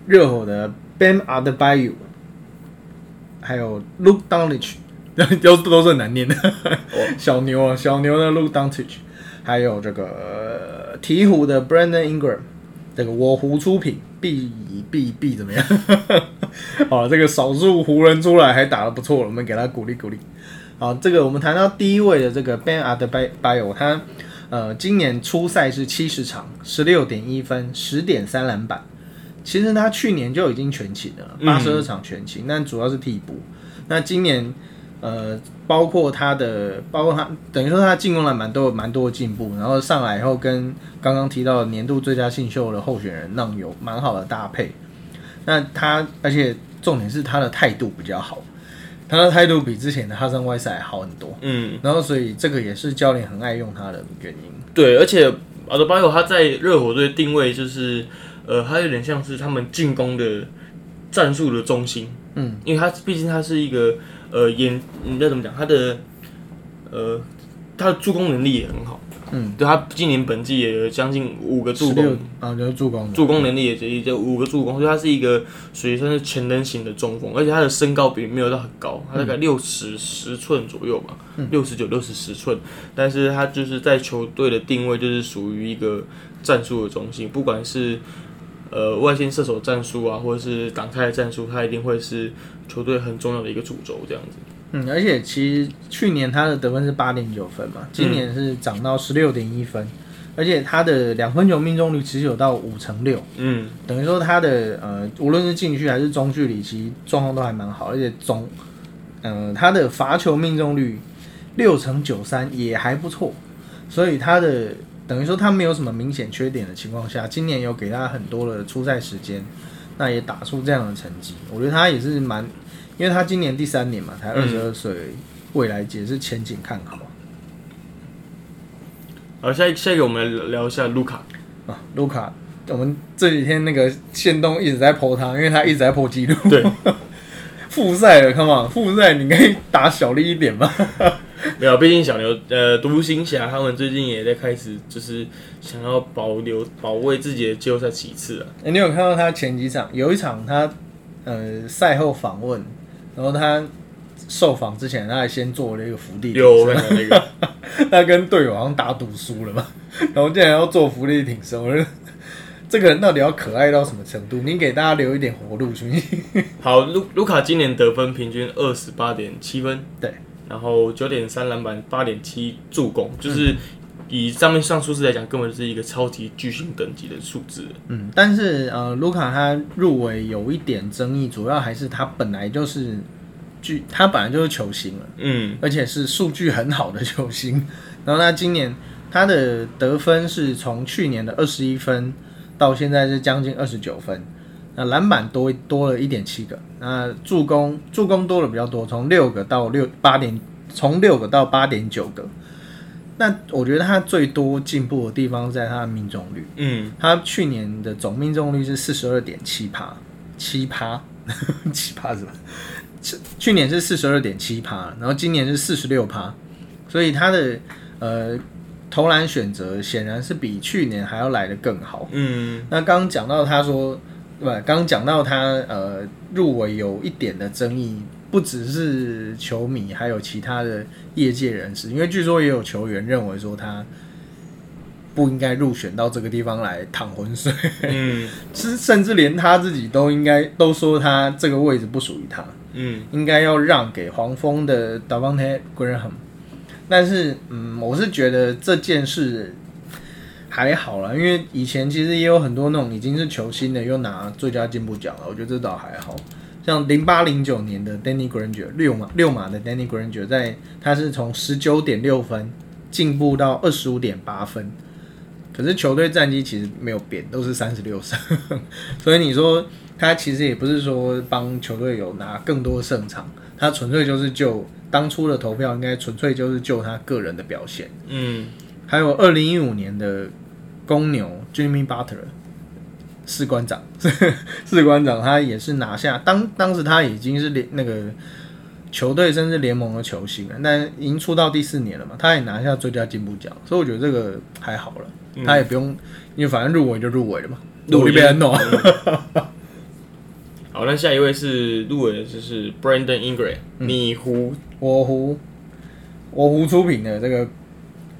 热火的 Bam Adebayo，还有 Luke Doncic，都都是很难念的。小牛啊，小牛的 Luke Doncic，还有这个呃鹈鹕的 Brandon Ingram，这个我湖出品必必必怎么样？好，这个少数湖人出来还打得不错，我们给他鼓励鼓励。好，这个我们谈到第一位的这个 Ben Adebayo，他呃今年初赛是七十场，十六点一分，十点三篮板。其实他去年就已经全勤了，八十二场全勤，但主要是替补。那今年呃，包括他的，包括他等于说他进攻篮板都有蛮多的进步，然后上来以后跟刚刚提到的年度最佳新秀的候选人浪有蛮好的搭配。那他而且重点是他的态度比较好，他的态度比之前的哈桑外赛好很多。嗯，然后所以这个也是教练很爱用他的原因。对，而且阿德巴约他在热火队定位就是，呃，他有点像是他们进攻的战术的中心，嗯，因为他毕竟他是一个呃演，你该怎么讲，他的呃他的助攻能力也很好，嗯，对他今年本季也有将近五个助16攻，啊，就是助攻，助攻能力也也就五个助攻，所以他是一个属于算是全能型的中锋，而且他的身高比没有到很高，他大概六十十寸左右吧，六十九六十十寸，但是他就是在球队的定位就是属于一个战术的中心，不管是呃外线射手战术啊，或者是挡拆的战术，他一定会是球队很重要的一个主轴这样子。嗯，而且其实去年他的得分是八点九分嘛，今年是涨到十六点一分，而且他的两分球命中率其实有到五成六，嗯，等于说他的呃无论是禁区还是中距离，其实状况都还蛮好，而且总呃，他的罚球命中率六成九三也还不错，所以他的等于说他没有什么明显缺点的情况下，今年有给他很多的出赛时间，那也打出这样的成绩，我觉得他也是蛮，因为他今年第三年嘛，才二十二岁，未来也是前景看好好，下一下一个我们来聊一下卢卡。啊。卢卡，我们这几天那个线东一直在破他，因为他一直在破纪录。对，复赛了，come on，复赛你可以打小力一点嘛？没有，毕竟小牛呃独行侠他们最近也在开始就是想要保留保卫自己的季后赛其次啊。欸你有看到他前几场？有一场他呃赛后访问，然后他受访之前，他还先做了一个伏地挺身有那个那个，他跟队友好像打赌输了嘛，然后竟然要做伏地挺身，我觉得这个人到底要可爱到什么程度？你给大家留一点活路行不行？好，卢卢卡今年得分平均二十八点七分，对，然后九点三篮板，八点七助攻，就是以上面上数字来讲，根本就是一个超级巨星等级的数字。嗯，但是呃，卢卡他入围有一点争议，主要还是他本来就是巨，他本来就是球星了。嗯，而且是数据很好的球星。然后他今年他的得分是从去年的二十一分到现在是将近二十九分，那篮板多多了一点七个，那助攻助攻多了比较多，从六个到六八点，从六个到八点九个。那我觉得他最多进步的地方在他的命中率，嗯，他去年的总命中率是四十二点七趴，七趴，七趴是吧？去去年是四十二点七趴，然后今年是四十六趴，所以他的呃投篮选择显然是比去年还要来的更好。嗯，那刚刚讲到他说，不，刚刚讲到他呃入围有一点的争议，不只是球迷，还有其他的业界人士，因为据说也有球员认为说他不应该入选到这个地方来淌浑水，嗯，是甚至连他自己都应该都说他这个位置不属于他，嗯，应该要让给黄蜂的 Davante Graham。但是，嗯，我是觉得这件事还好啦，因为以前其实也有很多那种已经是球星的，又拿最佳进步奖了，我觉得这倒还好。像零八零九年的 Danny Granger 六码六码的 Danny Granger，在他是从十九点六分进步到二十五点八分，可是球队战绩其实没有变，都是三十六胜，所以你说他其实也不是说帮球队有拿更多胜场，他纯粹就是就当初的投票应该纯粹就是就他个人的表现。嗯，还有二零一五年的公牛 Jimmy Butler 士官长，士官长他也是拿下当当时他已经是联那个球队甚至联盟的球星了，但已经出到第四年了嘛，他也拿下最佳进步奖，所以我觉得这个还好了，嗯。他也不用，因为反正入围就入围了嘛，入围。努力被人弄。好，那下一位是入围的就是 Brandon Ingram 你胡，我胡。我胡出品的这个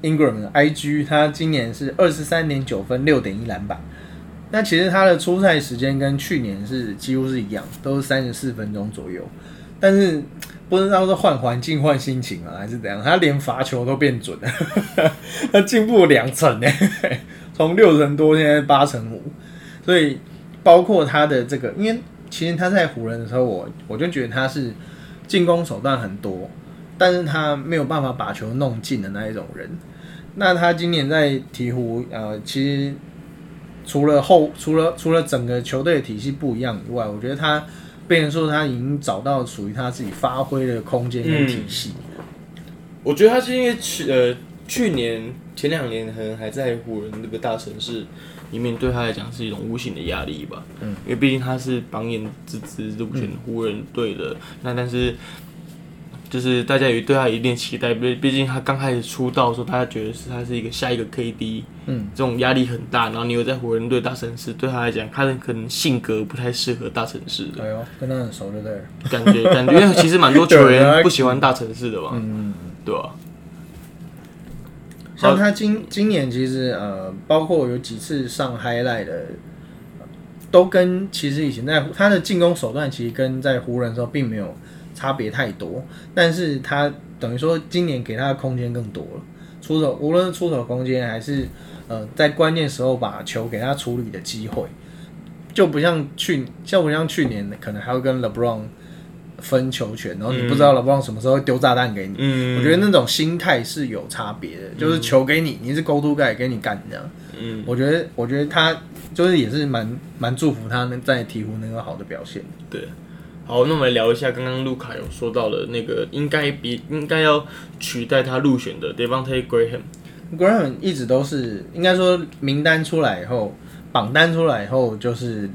Ingram 的 IG，他今年是二十三点九分，六点一篮板。那其实他的出赛时间跟去年是几乎是一样，都是三十四分钟左右。但是不知道是换环境换心情啊，还是怎样，他连罚球都变准了，他进步两成呢，从六成多现在八成五。所以包括他的这个，因为其实他在湖人的时候，我我就觉得他是进攻手段很多，但是他没有办法把球弄进的那一种人。那他今年在鹈鹕，呃，其实除了后除了除了整个球队的体系不一样以外，我觉得他变成说他已经找到属于他自己发挥的空间跟体系。我觉得他是因为去呃去年前两年可能还在湖人这个大城市里面，对他来讲是一种无形的压力吧。嗯，因为毕竟他是榜眼之子入选湖人队的，那但是就是大家也对他有一定期待，毕毕竟他刚开始出道的时候，大家觉得是他是一个下一个 KD，嗯，这种压力很大，然后你又在湖人队大城市，对他来讲，他的可能性格不太适合大城市的。哎呦，跟他很熟，对不对了？感觉，感觉，因为其实蛮多球员不喜欢大城市的嘛，嗯，对吧、像他今今年其实呃，包括有几次上 highlight 的，都跟其实以前在他的进攻手段其实跟在湖人的时候并没有差别太多，但是他等于说今年给他的空间更多了，出手无论是出手空间还是呃在关键时候把球给他处理的机会，就不像去像不像去年可能还要跟 LeBron 分球权，然后你不知道 LeBron 什么时候会丢炸弹给你。嗯，我觉得那种心态是有差别的，就是球给你，你是 go to guy 给你干这样。嗯，我觉得，我觉得他就是也是蛮蛮祝福他能在鹈鹕能有好的表现。对。好，那我们来聊一下刚刚卢卡有说到的那个应该比应该要取代他入选的 Devante Graham。Graham 一直都是应该说名单出来以后，榜单出来以后，就是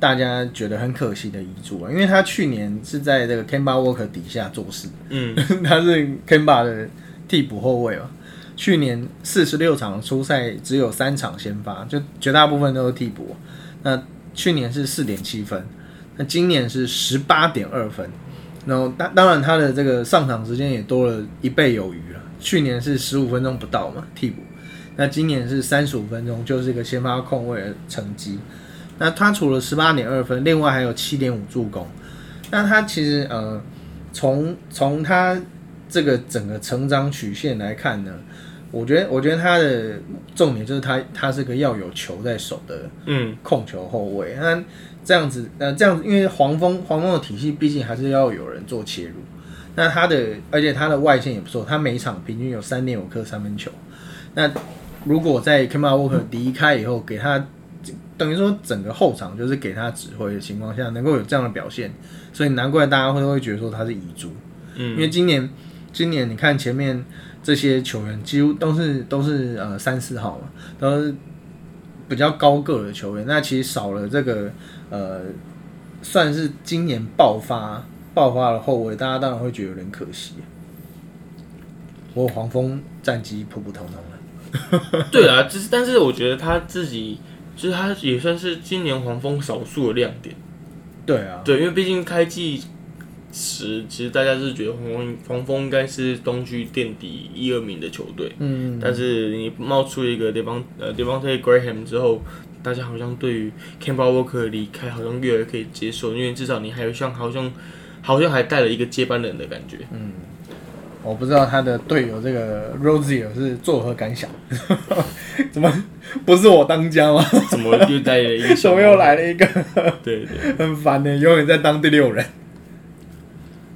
大家觉得很可惜的遗嘱啊，因为他去年是在这个 Kemba Walker 底下做事，嗯，他是 Kemba 的替补后卫嘛。去年四十六场初赛只有三场先发，就绝大部分都是替补。那去年是四点七分，那今年是十八点二分。然后当当然他的这个上场时间也多了一倍有余了。去年是十五分钟不到嘛替补，那今年是三十五分钟，就是一个先发控卫的成绩。那他除了十八点二分，另外还有七点五助攻。那他其实呃，从从他这个整个成长曲线来看呢，我觉得我觉得他的重点就是他他是个要有球在手的嗯控球后卫。那这样子呃这样子，因为黄蜂黄蜂的体系毕竟还是要有人做切入。那他的而且他的外线也不错，他每场平均有三点五颗三分球。那如果在 Kemba Walker 离开以后，给他等于说整个后场就是给他指挥的情况下，能够有这样的表现，所以难怪大家会会觉得说他是遗珠。嗯因嗯为今年今年你看前面这些球员几乎都是都是呃三四号嘛，都是比较高个的球员，那其实少了这个呃算是今年爆发爆发的后卫，大家当然会觉得有点可惜。我黄蜂战绩普普通通了，对啊，就是但是我觉得他自己就是他也算是今年黄蜂少数的亮点。对啊，对，因为毕竟开季时，其实大家是觉得黄蜂黄蜂应该是东区垫底一二名的球队，嗯，但是你冒出一个 Devon 呃 Devonte Graham 之后，大家好像对于 Kemba Walker 的离开好像越来越可以接受，因为至少你还有像好像好像还带了一个接班人的感觉。嗯我不知道他的队友这个 Rosier 是作何感想？怎么不是我当家吗？怎么又带了一个 怎么又来了一个？对对。很烦呢，永远在当第六人。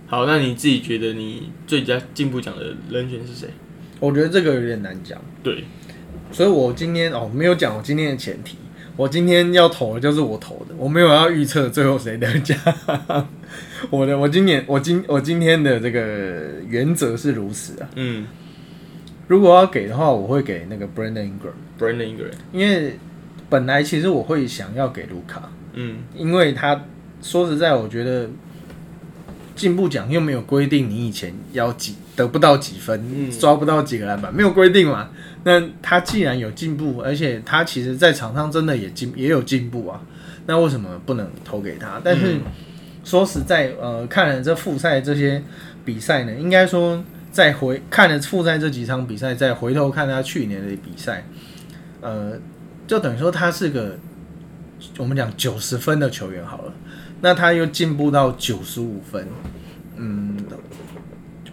好，那你自己觉得你最佳进步奖的人选是谁？我觉得这个有点难讲，对，所以我今天哦没有讲我今天的前提，我今天要投的就是我投的，我没有要预测最后谁得奖。我的我今年我今我今天的这个原则是如此啊，嗯。如果要给的话，我会给那个 Brandon Ingram，，Brandon Ingram，，因为本来其实我会想要给卢卡，嗯。因为他说实在，我觉得进步奖又没有规定你以前要几得不到几分，嗯抓不到几个篮板，没有规定嘛。那他既然有进步，而且他其实在场上真的也进也有进步啊，那为什么不能投给他？但是、嗯说实在，呃，看了这复赛这些比赛呢，应该说再回看了复赛这几场比赛，再回头看他去年的比赛，呃，就等于说他是个我们讲九十分的球员好了，那他又进步到九十五分，嗯，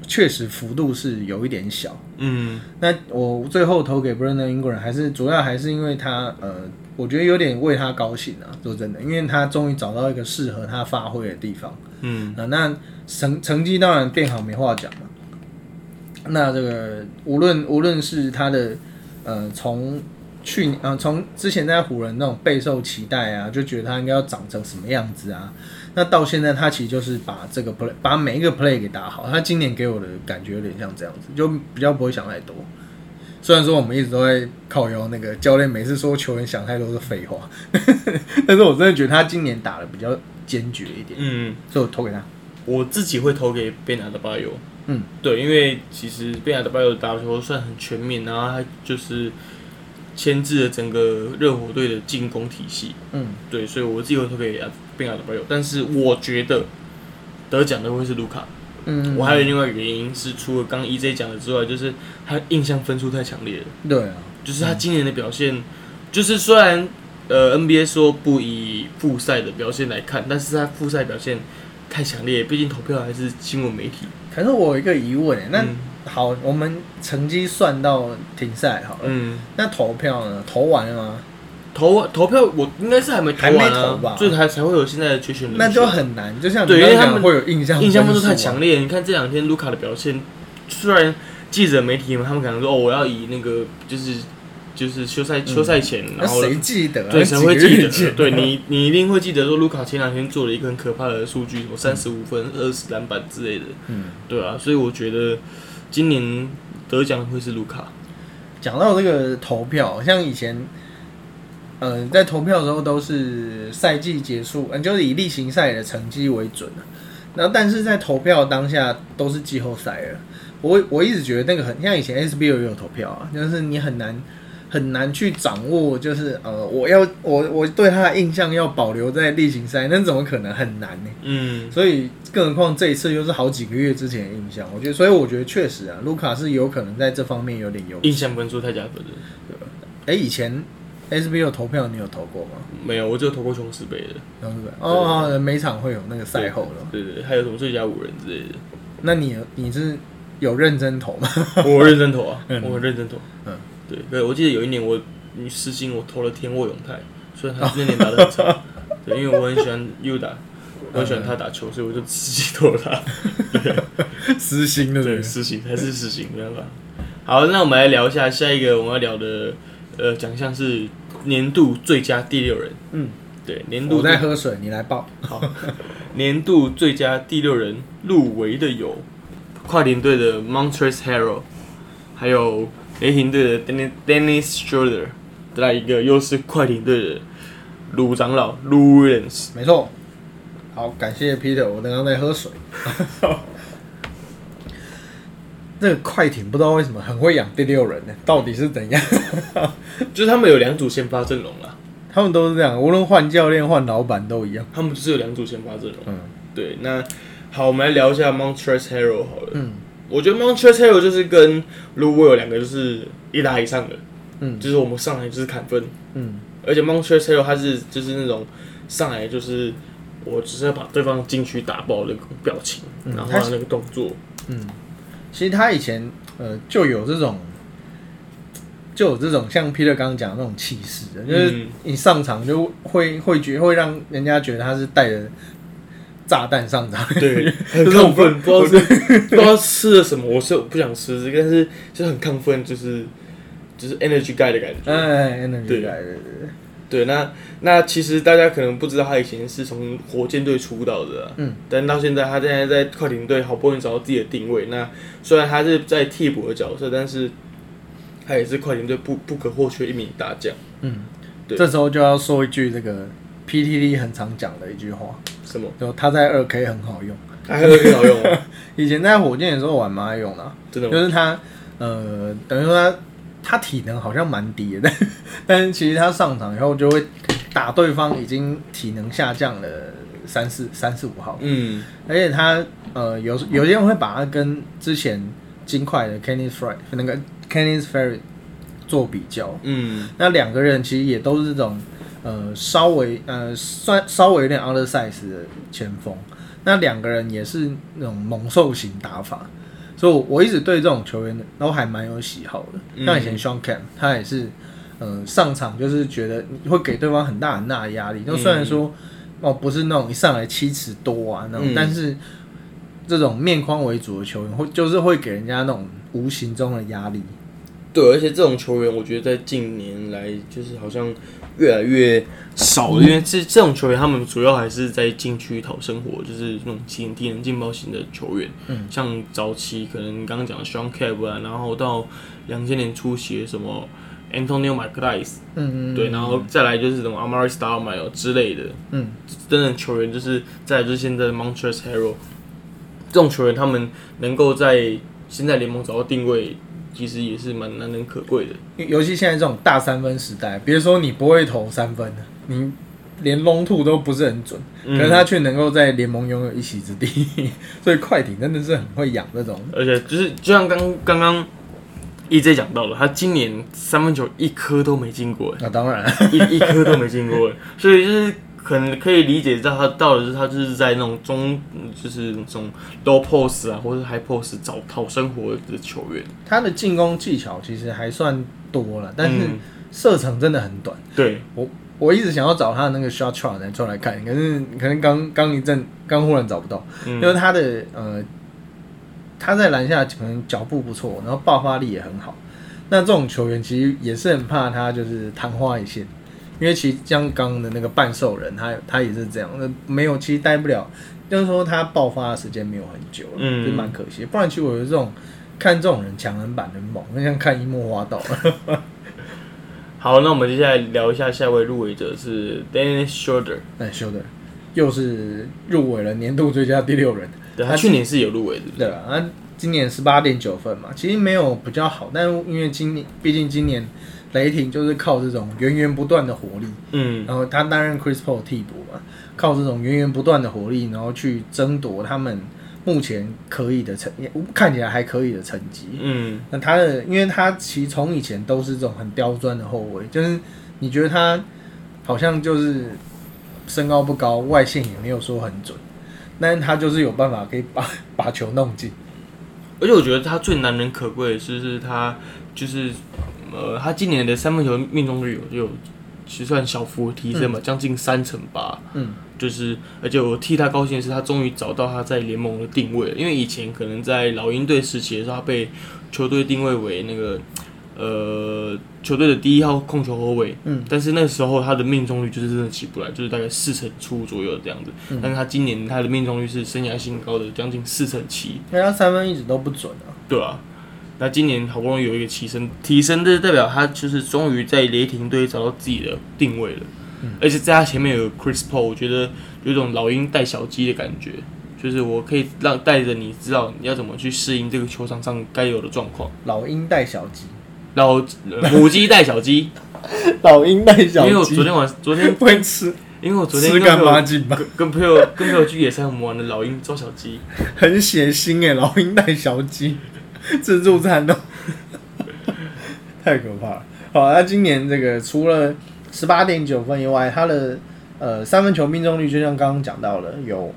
确实幅度是有一点小。嗯那我最后投给 Brandon Ingram 还是主要还是因为他呃，我觉得有点为他高兴啊，说真的，因为他终于找到一个适合他发挥的地方。嗯啊，那成成绩当然变好没话讲嘛。那这个无论无论是他的呃从去年啊从之前在湖人那种备受期待啊，就觉得他应该要长成什么样子啊，那到现在他其实就是把这个 play 把每一个 play 给打好。他今年给我的感觉有点像这样子，就比较不会想太多。虽然说我们一直都在靠腰那个教练每次说球员想太多是废话，但是我真的觉得他今年打的比较坚决一点。嗯，所以我投给他。我自己会投给贝纳德巴尤。嗯，对，因为其实贝纳德巴尤打球算很全面，然后他就是牵制了整个热火队的进攻体系。嗯，对，所以我自己会投给贝纳德巴尤。但是我觉得得奖的会是卢卡。嗯，我还有另外一个原因是，除了刚 EJ 讲的之外，就是他印象分数太强烈了。对啊，就是他今年的表现，就是虽然呃 NBA 说不以复赛的表现来看，但是他复赛表现太强烈，毕竟投票还是新闻媒体。可是我有一个疑问欸，那、嗯好，我们成绩算到停赛好了，嗯，那投票呢？投完了吗？投投票我应该是还没投还没完投吧啊，所以才才会有现在的缺选人。那就很难。就像对因为他们会有印象印象分数太强烈。你看这两天卢卡的表现，虽然记者媒体们他们可能说哦，我要以那个就是就是休赛休赛前，那然后谁记得啊？对，谁会记得？对你，你一定会记得说，卢卡前两天做了一个很可怕的数据，什么三十五分、二十篮板之类的，嗯，对啊，所以我觉得今年得奖会是卢卡。讲到这个投票，像以前，呃，在投票的时候都是赛季结束，嗯，就是以例行赛的成绩为准的。然后，但是在投票当下都是季后赛了。我我一直觉得那个很像以前 SBO 也有投票啊，但是你很难很难去掌握，就是呃，我要我我对他的印象要保留在例行赛，那怎么可能很难呢？嗯，所以，更何况这一次又是好几个月之前的印象，我觉得，所以我觉得确实啊，卢卡是有可能在这方面有点优势。印象分数太加分了。哎、以前 SBO 投票你有投过吗？没有，我只有投过琼斯杯的。然后对不对？哦，哦每场会有那个赛后了。对对对，还有什么最佳五人之类的，那你你是有认真投吗？我认真投啊，嗯我很认真投。嗯，对对，我记得有一年我你私心我投了天沃永泰，虽然他那年打的很差，对，因为我很喜欢 U 打，我很喜欢他打球，所以我就私心投了他。私心的对，私心还是私心，没办法。好，那我们来聊一下下一个我们要聊的呃奖项是年度最佳第六人。嗯，对，年度我最在喝水，你来报。好，年度最佳第六人入围的有快艇队的 Montrezl Harrell，还有雷霆队的 Dennis Dennis Schroeder，再来一个又是快艇队的鲁长老 Lou Williams。没错。好，感谢 Peter，我刚刚在喝水。这个快艇不知道为什么很会养第六人呢？到底是怎样？就是他们有两组先发阵容啦，他们都是这样，无论换教练、换老板都一样。他们就是有两组先发阵容。嗯对，那好，我们来聊一下 Montrezl Harrell 好了。嗯我觉得 Montrezl Harrell 就是跟 Lou Will 两个就是一打以上的，嗯。就是我们上来就是砍分，嗯。而且 Montrezl Harrell 他是就是那种上来就是我只是要把对方禁区打爆的那个表情，嗯。然后那个动作，嗯，其实他以前呃就有这种，就有这种像 Peter 刚刚讲的那种气势的，就是嗯。你上场就会会觉会让人家觉得他是带着炸弹上场。对，很亢奋，不知道是不知道吃了什么，我是不想吃这个，但是就很亢奋，就是就是 energy guy 的感觉。哎，那对对对对对，对，那那其实大家可能不知道，他以前是从火箭队出道的、啊，嗯，但到现在他现在在快艇队好不容易找到自己的定位。那虽然他是在替补的角色，但是他也是快艇队不不可或缺一名大将。嗯，对这时候就要说一句这个 PTT 很常讲的一句话，什么？就他在二 K 很好用。他还有很好用吗？以前在火箭的时候玩蛮爱用的啊、真的吗？就是他呃，等于说他他体能好像蛮低的，但但是其实他上场以后就会打对方已经体能下降了三四三四五号，嗯而且他呃有有些人会把他跟之前金块的 Kenneth Fry 那个 Kenneth Ferry 做比较，嗯那两个人其实也都是这种呃稍微呃算稍微有点 undersize 的前锋，那两个人也是那种猛兽型打法，所以我我一直对这种球员都还蛮有喜好的。嗯。像以前 Sean Camp 他也是呃上场就是觉得会给对方很大很大的压力，就虽然说、哦不是那种一上来七尺多啊那种，嗯。但是这种面框为主的球员会就是会给人家那种无形中的压力。对，而且这种球员，我觉得在近年来就是好像越来越少了，因为这这种球员他们主要还是在禁区讨生活，就是那种体体能劲爆型的球员。嗯。像早期可能刚刚讲的 Sean Cab 啊，然后到两千年初期的什么 Antonio m c l i s 嗯嗯，对，然后再来就是什么 Amari s t a r m a 之类的，嗯。等等球员，就是再来就是现在的 Montrezl Harrell 这种球员，他们能够在现在联盟找到定位，其实也是蛮难能可贵的。尤其现在这种大三分时代，别说你不会投三分了，你连 long two 都不是很准，嗯可是他却能够在联盟拥有一席之地，所以快艇真的是很会养这种。而且就是就像刚刚刚 EJ 讲到了，他今年三分球一颗都没进过，那、当然，一一颗都没进过，所以就是可能可以理解到他到底是他就是在那种中就是那种 low post 啊或者 high post 找讨生活的球员。他的进攻技巧其实还算多了，但是嗯射程真的很短。对，我我一直想要找他的那个 shot chart 来出来看，可是可能刚刚一阵刚忽然找不到，嗯因为他的呃他在篮下可能脚步不错，然后爆发力也很好。那这种球员其实也是很怕他就是昙花一现，因为其实像刚刚的那个半兽人，他他也是这样，那没有其实待不了，就是说他爆发的时间没有很久，嗯就蛮可惜。不然其实我觉得这种看这种人强人版的猛，就像看樱木花道。好，那我们接下来聊一下下一位入围者是 Dennis Schroeder，哎，修的又是入围了年度最佳第六人。对他去年是有入围的，对啊，他今年十八点九分嘛，其实没有比较好，但因为今年毕竟今年雷霆就是靠这种源源不断的火力，嗯然后他担任 Chris Paul 替补嘛，靠这种源源不断的火力，然后去争夺他们目前可以的成，看起来还可以的成绩。嗯那他的，因为他其实从以前都是这种很刁钻的后卫，就是你觉得他好像就是身高不高，外线也没有说很准，但是他就是有办法可以把 把球弄进。而且我觉得他最难能可贵的是，是他就是呃，他今年的三分球命中率有有其实算小幅提升嘛，将近三成八。嗯，就是，而且我替他高兴的是，他终于找到他在联盟的定位了。因为以前可能在老鹰队时期的时候，他被球队定位为那个呃球队的第一号控球后卫，嗯，但是那时候他的命中率就是真的起不来，就是大概四成出左右这样子。嗯但是他今年他的命中率是生涯新高的将近四成七，因为他三分一直都不准啊。对啊。那今年好不容易有一个提升，提升这代表他就是终于在雷霆队找到自己的定位了，而且在他前面有 Chris Paul，我觉得有一种老鹰带小鸡的感觉，就是我可以让带着你知道你要怎么去适应这个球场上该有的状况。老鹰带小鸡，老呃母鸡带小鸡，老鹰带小鸡。因为我，昨天晚昨天会吃。因为我昨天吃干跟朋友妈鸡吧，跟跟朋友跟朋友去野餐，我们玩的老鹰抓小鸡，很血腥哎，老鹰带小鸡，自助餐都，太可怕了。好，那今年这个除了十八点九分以外，他的呃三分球命中率就像刚刚讲到了，有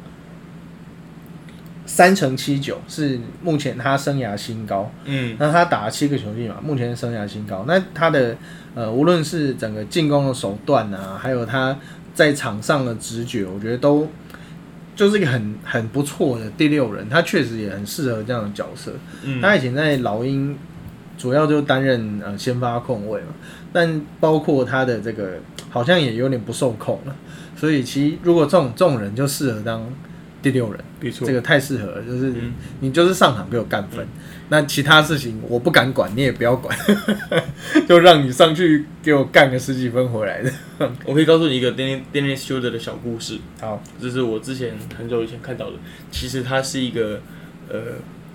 三成七九是目前他生涯新高。嗯那他打了七个球季嘛，目前是生涯新高。那他的呃，无论是整个进攻的手段啊，还有他在场上的直觉，我觉得都就是一个很很不错的第六人。他确实也很适合这样的角色。嗯，他以前在老鹰主要就担任呃先发控卫嘛，但包括他的这个好像也有点不受控了。所以其实如果这种这种人就适合当第六人。没错这，个太适合了，就是嗯你就是上场给我干分，那其他事情我不敢管，你也不要管，就让你上去给我干个十几分回来的。我可以告诉你一个 Dennis Dennis Schroeder 的小故事。好，这是我之前很久以前看到的。其实他是一个呃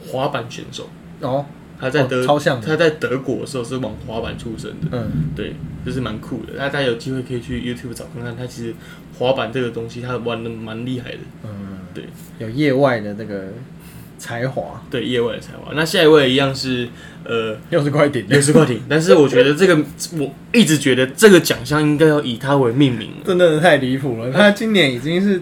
滑板选手，哦，他在德、哦超像他在德国的时候是往滑板出身的，嗯，对，就是蛮酷的。那大家有机会可以去 YouTube 找看看，他其实滑板这个东西他玩的蛮厉害的，嗯，对。有业外的这个才华，对，业外的才华。那下一位一样是呃又是快点，六十快艇，但是我觉得这个我一直觉得这个奖项应该要以他为命名。真的太离谱了。他今年已经是，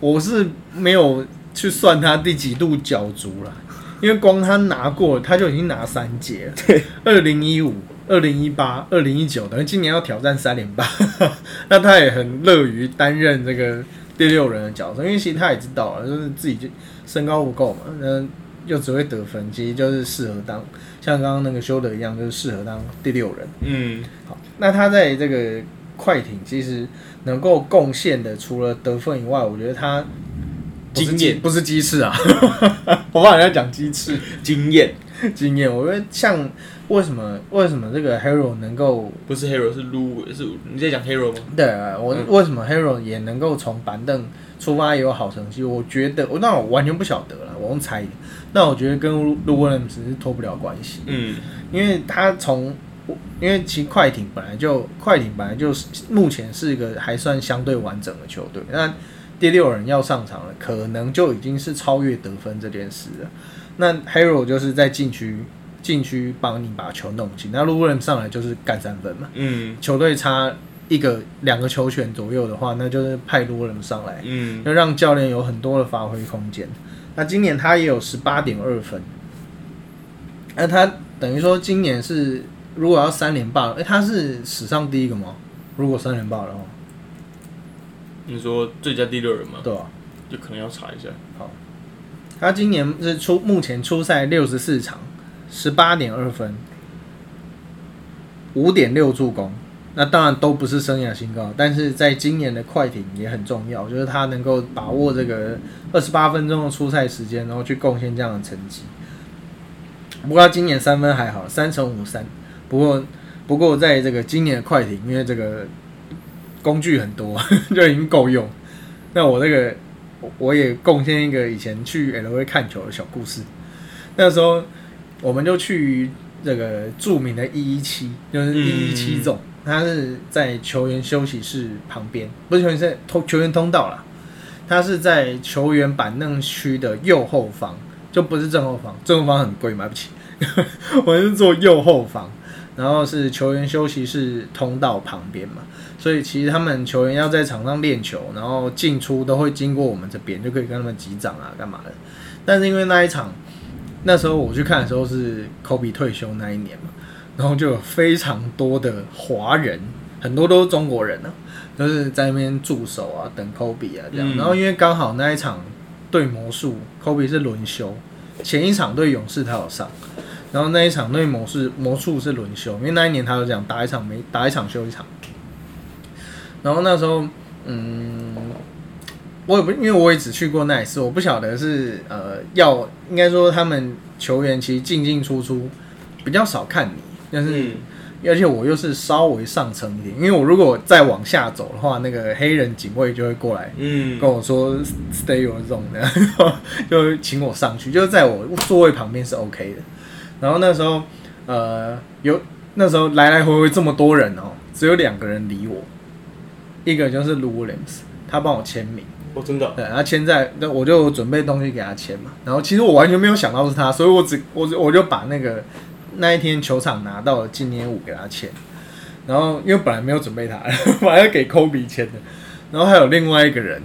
我是没有去算他第几度角逐了，因为光他拿过，他就已经拿三届了。对，二零一五、二零一八、二零一九，等于今年要挑战三连霸。那他也很乐于担任这个第六人的角色，因为其实他也知道了，就是自己就身高不够嘛，那又只会得分，其实就是适合当像刚刚那个修德一样，就是适合当第六人。嗯，好，那他在这个快艇其实能够贡献的，除了得分以外，我觉得他经验不是鸡翅啊，我怕人家讲鸡翅经验经验。我觉得像为什么为什么这个 Hero 能够不是 hero 是 Lu 是你在讲 hero 吗？对啊我、嗯为什么 Hero 也能够从板凳出发也有好成绩？我觉得我那我完全不晓得了，我用猜的。那我觉得跟 Lu Williams 是脱不了关系。嗯因为他从，因为其实快艇本来就快艇本来就是目前是一个还算相对完整的球队，那第六人要上场了，可能就已经是超越得分这件事了。那 Hero 就是在禁区禁区帮你把球弄进，那 w i l 上来就是干三分嘛。嗯球队差一个两个球权左右的话，那就是派 i l 上来，嗯要让教练有很多的发挥空间。那今年他也有十八点二分，那他等于说今年是如果要三连霸，哎、他是史上第一个吗？如果三连霸的话，你说最佳第六人吗？对啊、就可能要查一下。好他今年是出目前出赛六十四场，十八点二分，五点六助攻。那当然都不是生涯新高，但是在今年的快艇也很重要，就是他能够把握这个二十八分钟的出赛时间，然后去贡献这样的成绩。不过他今年三分还好，三乘五三。不过不过在这个今年的快艇，因为这个工具很多，就已经够用。那我这个我也贡献一个以前去 L A 看球的小故事。那时候我们就去这个著名的一一七，就是一一七总，它是在球员休息室旁边，不是球员室，通球员通道啦。他是在球员板凳区的右后方，就不是正后方，正后方很贵，买不起。我是坐右后方，然后是球员休息室通道旁边嘛，所以其实他们球员要在场上练球，然后进出都会经过我们这边，就可以跟他们击掌啊，干嘛的。但是因为那一场，那时候我去看的时候是科比退休那一年嘛，然后就有非常多的华人，很多都是中国人啊，都是在那边驻守啊，等科比啊这样。嗯然后因为刚好那一场对魔术，科比是轮休，前一场对勇士他有上。然后那一场对魔术魔术是轮休，因为那一年他就这样打一场没打一场休一场。然后那时候，嗯，我也不因为我也只去过那一次，我不晓得是呃要应该说他们球员其实进进出出比较少看你，但是、嗯，而且我又是稍微上层一点，因为我如果再往下走的话，那个黑人警卫就会过来嗯，跟我说 stay your zone 的，就请我上去，就是在我座位旁边是 OK 的。然后那时候，呃，有那时候来来回回这么多人哦，只有两个人理我，一个就是 Lou Williams，他帮我签名，哦，真的哦，对，他签在，那我就准备东西给他签嘛。然后其实我完全没有想到是他，所以我只我我就把那个那一天球场拿到的纪念物给他签。然后因为本来没有准备他，本来要给 Kobe 签的。然后还有另外一个人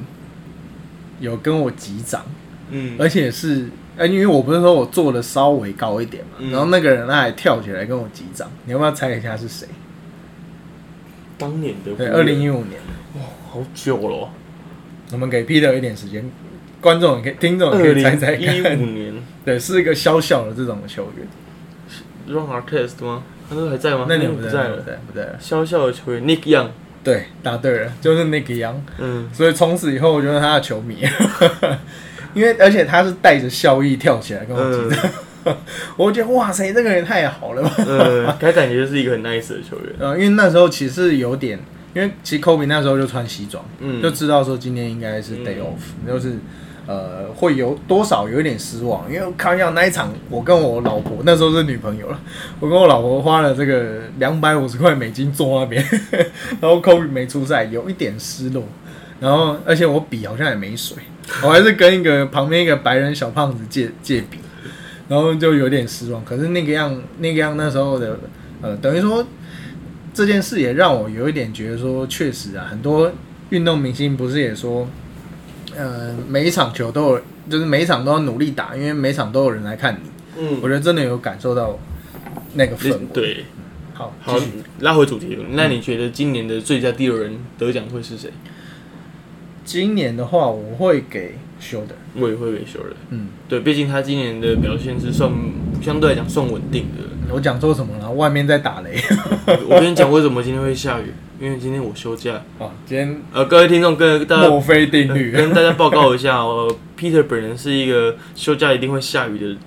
有跟我击掌，嗯，而且是，哎，因为我不是说我坐的稍微高一点嘛，嗯然后那个人他还跳起来跟我击掌，你要不要猜一下是谁？当年的对，二零一五年，哇好久了哦，我们给 Peter 一点时间，观众也可以，听众也可以猜猜零一五，年对，是一个小小的这种球员。，Ron Artest 吗？他那时候还在吗？那年不在了，不在不。在，了。小小的球员 Nick Young，对，答对了，就是 Nick Young。嗯，所以从此以后，我就是他的球迷，因为而且他是带着笑意跳起来跟我击掌，我觉得哇塞，这个人太好了吧。呃，他感觉就是一个很 nice 的球员，呃，因为那时候其实有点，因为其实 Kobe 那时候就穿西装，嗯，就知道说今天应该是 day 嗯。off，、就是呃会有多少有一点失望，因为开玩笑那一场我跟我老婆那时候是女朋友了，我跟我老婆花了这个两百五十块美金坐那边，然后 Kobe 没出赛，有一点失落，然后而且我笔好像也没水，我还是跟一个旁边一个白人小胖子借借笔，然后就有点失望。可是那个样那个样那时候的呃，等于说这件事也让我有一点觉得说，确实啊，很多运动明星不是也说，呃，每一场球都有，就是每一场都要努力打，因为每场都有人来看你。嗯我觉得真的有感受到那个氛围。对，好，好，拉回主题，那你觉得今年的最佳第六人得奖会是谁？今年的话，我会给修的，我也会给修的，嗯，对，毕竟他今年的表现是算相对来讲算稳定的。我讲错什么了？外面在打雷。我跟你讲，为什么今天会下雨？因为今天我休假。哦，今天呃，各位听众跟大家墨菲定律。跟大家报告一下，哦，Peter 本人是一个休假一定会下雨的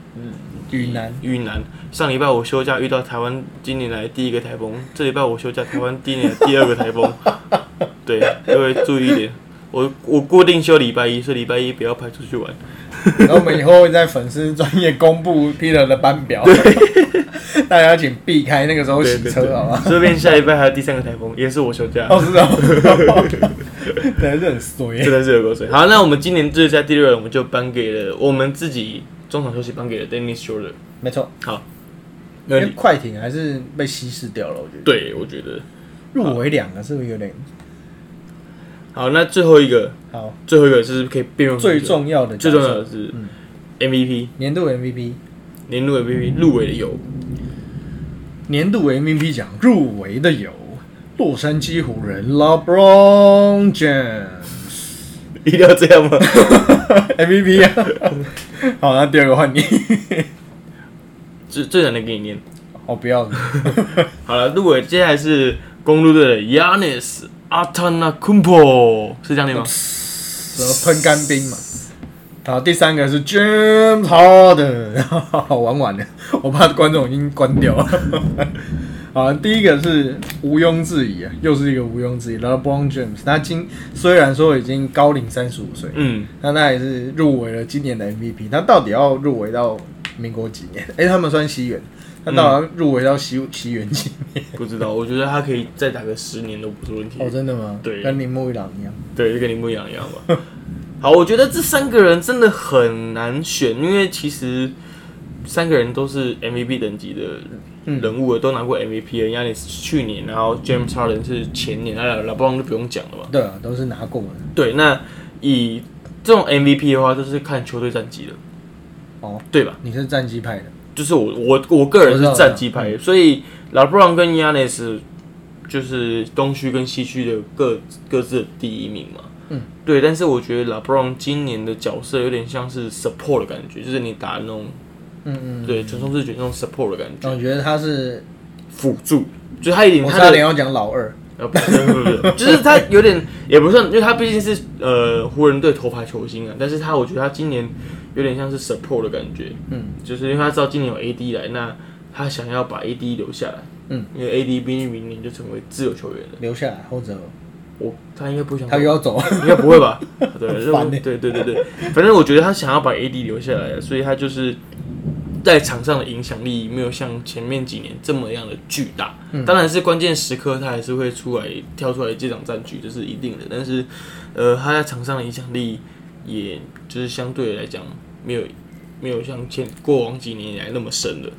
雨男，雨男。上礼拜我休假遇到台湾今年来第一个台风，这礼拜我休假台湾今年来第二个台风。对，各位注意一点，我我固定休礼拜一，所以礼拜一不要派出去玩。然后我们以后会在粉丝专业公布 Peter 的班表，大家请避开那个时候洗车，好吗？顺便下礼拜还有第三个台风，也是我休假，哦，是哦，真的是很衰。真的是有够水。好，那我们今年最佳第六人，我们就颁给了我们自己中场休息颁给了 Dennis Schroeder。没错，好，因为那快艇还是被稀释掉了，我觉得。对我觉得入围两个是不是有点好，那最后一个，好？最后一个是可以辩论最重要的，最重要的是嗯 MVP 年度 MVP，年度 MVP 入围的有年度 MVP 奖入围的有洛杉矶湖人 LeBron James 一定要这样吗？MVP 啊。好，那第二个换你。最最难的给你念。哦，不要。好了，入围接下来是公路队的 Yanis Antetokounmpo，是这样念吗？喷干冰嘛。好，第三个是 James Harden，好玩完了，我怕观众已经关掉了。好，第一个是毋庸置疑啊，又是一个毋庸置疑然后 Brown James，他今虽然说已经高龄三十五岁，嗯，但他也是入围了今年的 MVP。他到底要入围到民国几年？哎、他们算西元，他到底要入围到西西元几年？不知道，我觉得他可以再打个十年都不是问题。哦，真的吗？对跟铃木一朗一样。对，就跟铃木一样一样吧。好，我觉得这三个人真的很难选，因为其实三个人都是 MVP 等级的人物了，都拿过 MVP 的。亚尼是去年，然后 James Harden 是前年，那老布朗就不用讲了吧。对啊，都是拿过的。对，那以这种 MVP 的话，就是看球队战绩的，哦，对吧？你是战绩派的。就是我我我个人是战绩派的，所以老布朗跟 Yanis 就是东区跟西区的各各自的第一名嘛。嗯，对，但是我觉得 LeBron 今年的角色有点像是 support 的感觉，就是你打那种嗯嗯。对传送视觉那种 support 的感觉，我觉得他是，辅助，就是他一点他点要讲老二。不是不是，就是他有点也不算，因为他毕竟是呃湖人队头牌球星啊，但是他我觉得他今年有点像是 support 的感觉，嗯，就是因为他知道今年有 AD 来，那他想要把 AD 留下来，嗯，因为 AD 毕竟明年就成为自由球员了，留下来，或者我他应该不想他又要走。应该不会吧？对，对对对对，反正我觉得他想要把 AD 留下来，所以他就是在场上的影响力没有像前面几年这么样的巨大。嗯当然是关键时刻他还是会出来跳出来这场战局，这是一定的。但是呃，他在场上的影响力，也就是相对来讲没有没有像前过往几年以来那么深了。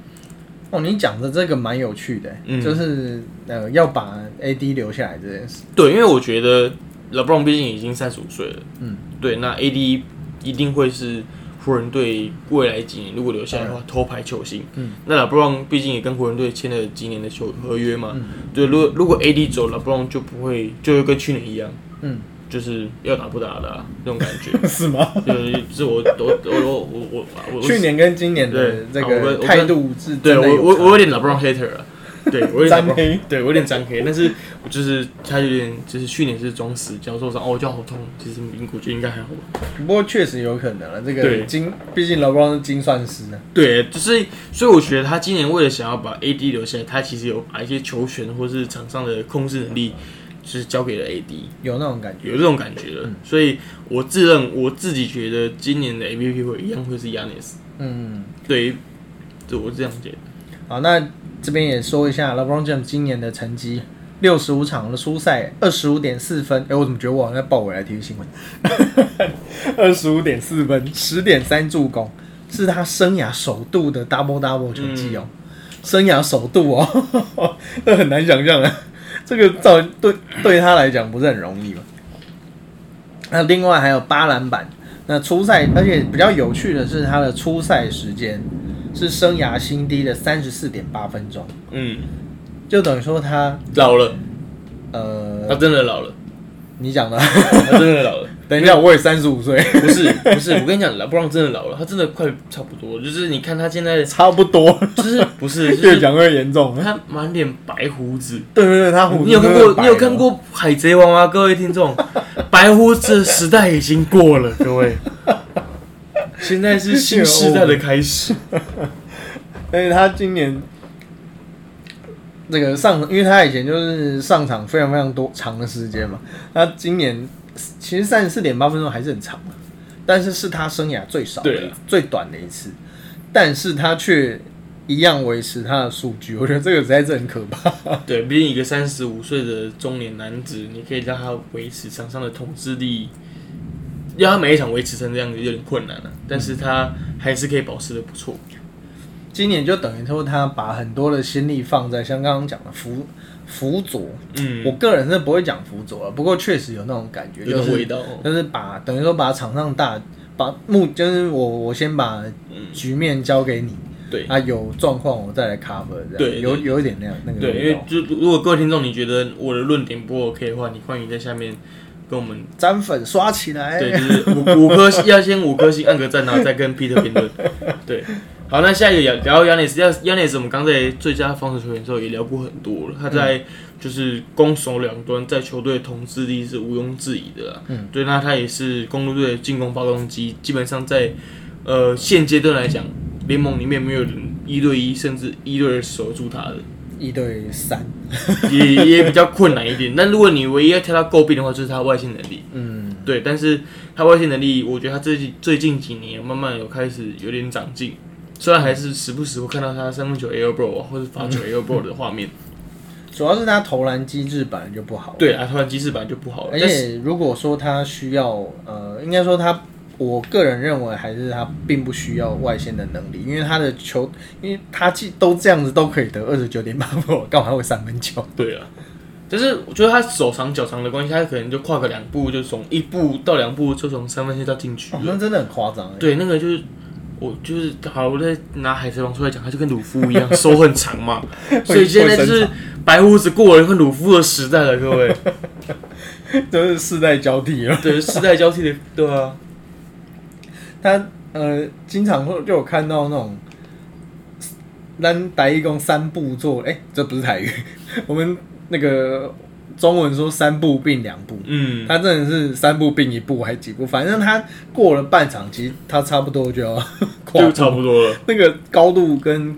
哦，你讲的这个蛮有趣的，嗯。就是呃要把 AD 留下来这件事。对，因为我觉得 LeBron 毕竟已经三十五岁了，嗯，对，那 AD 一定会是湖人队未来几年如果留下来的话，头牌球星。嗯，那 LeBron 毕竟也跟湖人队签了几年的球合约嘛，嗯。对，如果如果 AD 走，LeBron 就不会就会跟去年一样，嗯，就是要打不打的、啊、那种感觉。是吗？就是是我我我我我我我去年跟今年的对这个态度是对我我我有点 LeBron hater 了，对我有点 黑对我有点沾黑，但是我就是他有点就是去年是装死脚受伤，哦，我脚好痛，其实名古觉得应该还好吧。不过确实有可能了。这个对精，毕竟 LeBron 是精算师呢。对，就是所以我觉得他今年为了想要把 AD 留下来，他其实有把一些球权或是场上的控制能力，就是交给了 AD，有那种感觉。有这种感觉了。所以我自认我自己觉得今年的 MVP 会一样会是 Yanis，嗯，对，就我这样觉得。好，那这边也说一下 LeBron James 今年的成绩：六十五场的初赛，二十五点四分。哎、我怎么觉得我好像在报未来体育新闻？二十五点四分，十点三助攻，是他生涯首度的 double double 成绩哦，生涯首度哦，这很难想象啊。这个照对对他来讲不是很容易嘛？那另外还有八篮板，那初赛，而且比较有趣的是他的初赛时间是生涯新低的三十四点八分钟，嗯，就等于说他老了，呃他呃，真的老了，你讲的，他真的老了。等一下我也三十五岁，不是不是，我跟你讲，老布朗真的老了，他真的快差不多。就是你看他现在，差不多，就是不是，就是越讲越严重。他满脸白胡子。对对对，他胡子你有看过？你有看？过《海贼王》吗？各位听众，白胡子的时代已经过了，各位。现在是新时代的开始。而且他今年这个上，因为他以前就是上场非常非常多长的时间嘛，他今年其实三十四点八分钟还是很长的，但是是他生涯最少的啊最短的一次，但是他却一样维持他的数据，我觉得这个实在是很可怕。对，毕竟一个三十五岁的中年男子，你可以让他维持场上的统治力，要他每一场维持成这样子有点困难了、但是他还是可以保持的不错。今年就等于说他把很多的心力放在像刚刚讲的辅辅佐，嗯，我个人是不会讲辅佐了，不过确实有那种感觉，就是有味道。就是把等于说把场上大把目就是我我先把局面交给你，对。啊，有状况我再来 cover，这样对有有一点那样那个对，因为就如果各位听众你觉得我的论点不 OK 的话，你欢迎在下面跟我们沾粉刷起来，对，就是五五颗星要先五颗星按个赞，然后再跟 Peter 评论。对，好，那下一个聊聊亚内斯，亚亚内斯我们刚在最佳防守球员的时候也聊过很多了，他在就是攻守两端在球队的统治力是毋庸置疑的啦。嗯，对，那他也是公路队的进攻发动机，基本上在呃现阶段来讲，联盟里面没有人一对一甚至一对二守住他的。一对三，也也比较困难一点。但如果你唯一要挑他诟病的话，就是他外线能力。嗯，对，但是他外线能力，我觉得他最近最近几年慢慢有开始有点长进。虽然还是时不时会看到他三分球 air ball 啊，或者罚球 air ball 的画面。主要是他投篮机制本来就不好，对啊，投篮机制本来就不好。而且如果说他需要，呃，应该说他，我个人认为还是他并不需要外线的能力，因为他的球，因为他既都这样子都可以得二十九点八分，干嘛会三分球？对啊，就是我觉得他手长脚长的关系，他可能就跨个两步，就从一步到两步就从三分线到禁区哦，了。那真的很夸张哎。对，那个就是我就是好，我在拿海贼王出来讲，他就跟鲁夫一样，手很长嘛，所以现在就是白胡子过了一个鲁夫的时代了，各位。都是世代交替了。对，世代交替的，对啊，他呃，经常会就有看到那种，咱台一共三部作，哎、这不是台语，我们那个中文说三步并两步，嗯，他真的是三步并一步还几步，反正他过了半场，其实他差不多就要 跨就差不多了。那个高度跟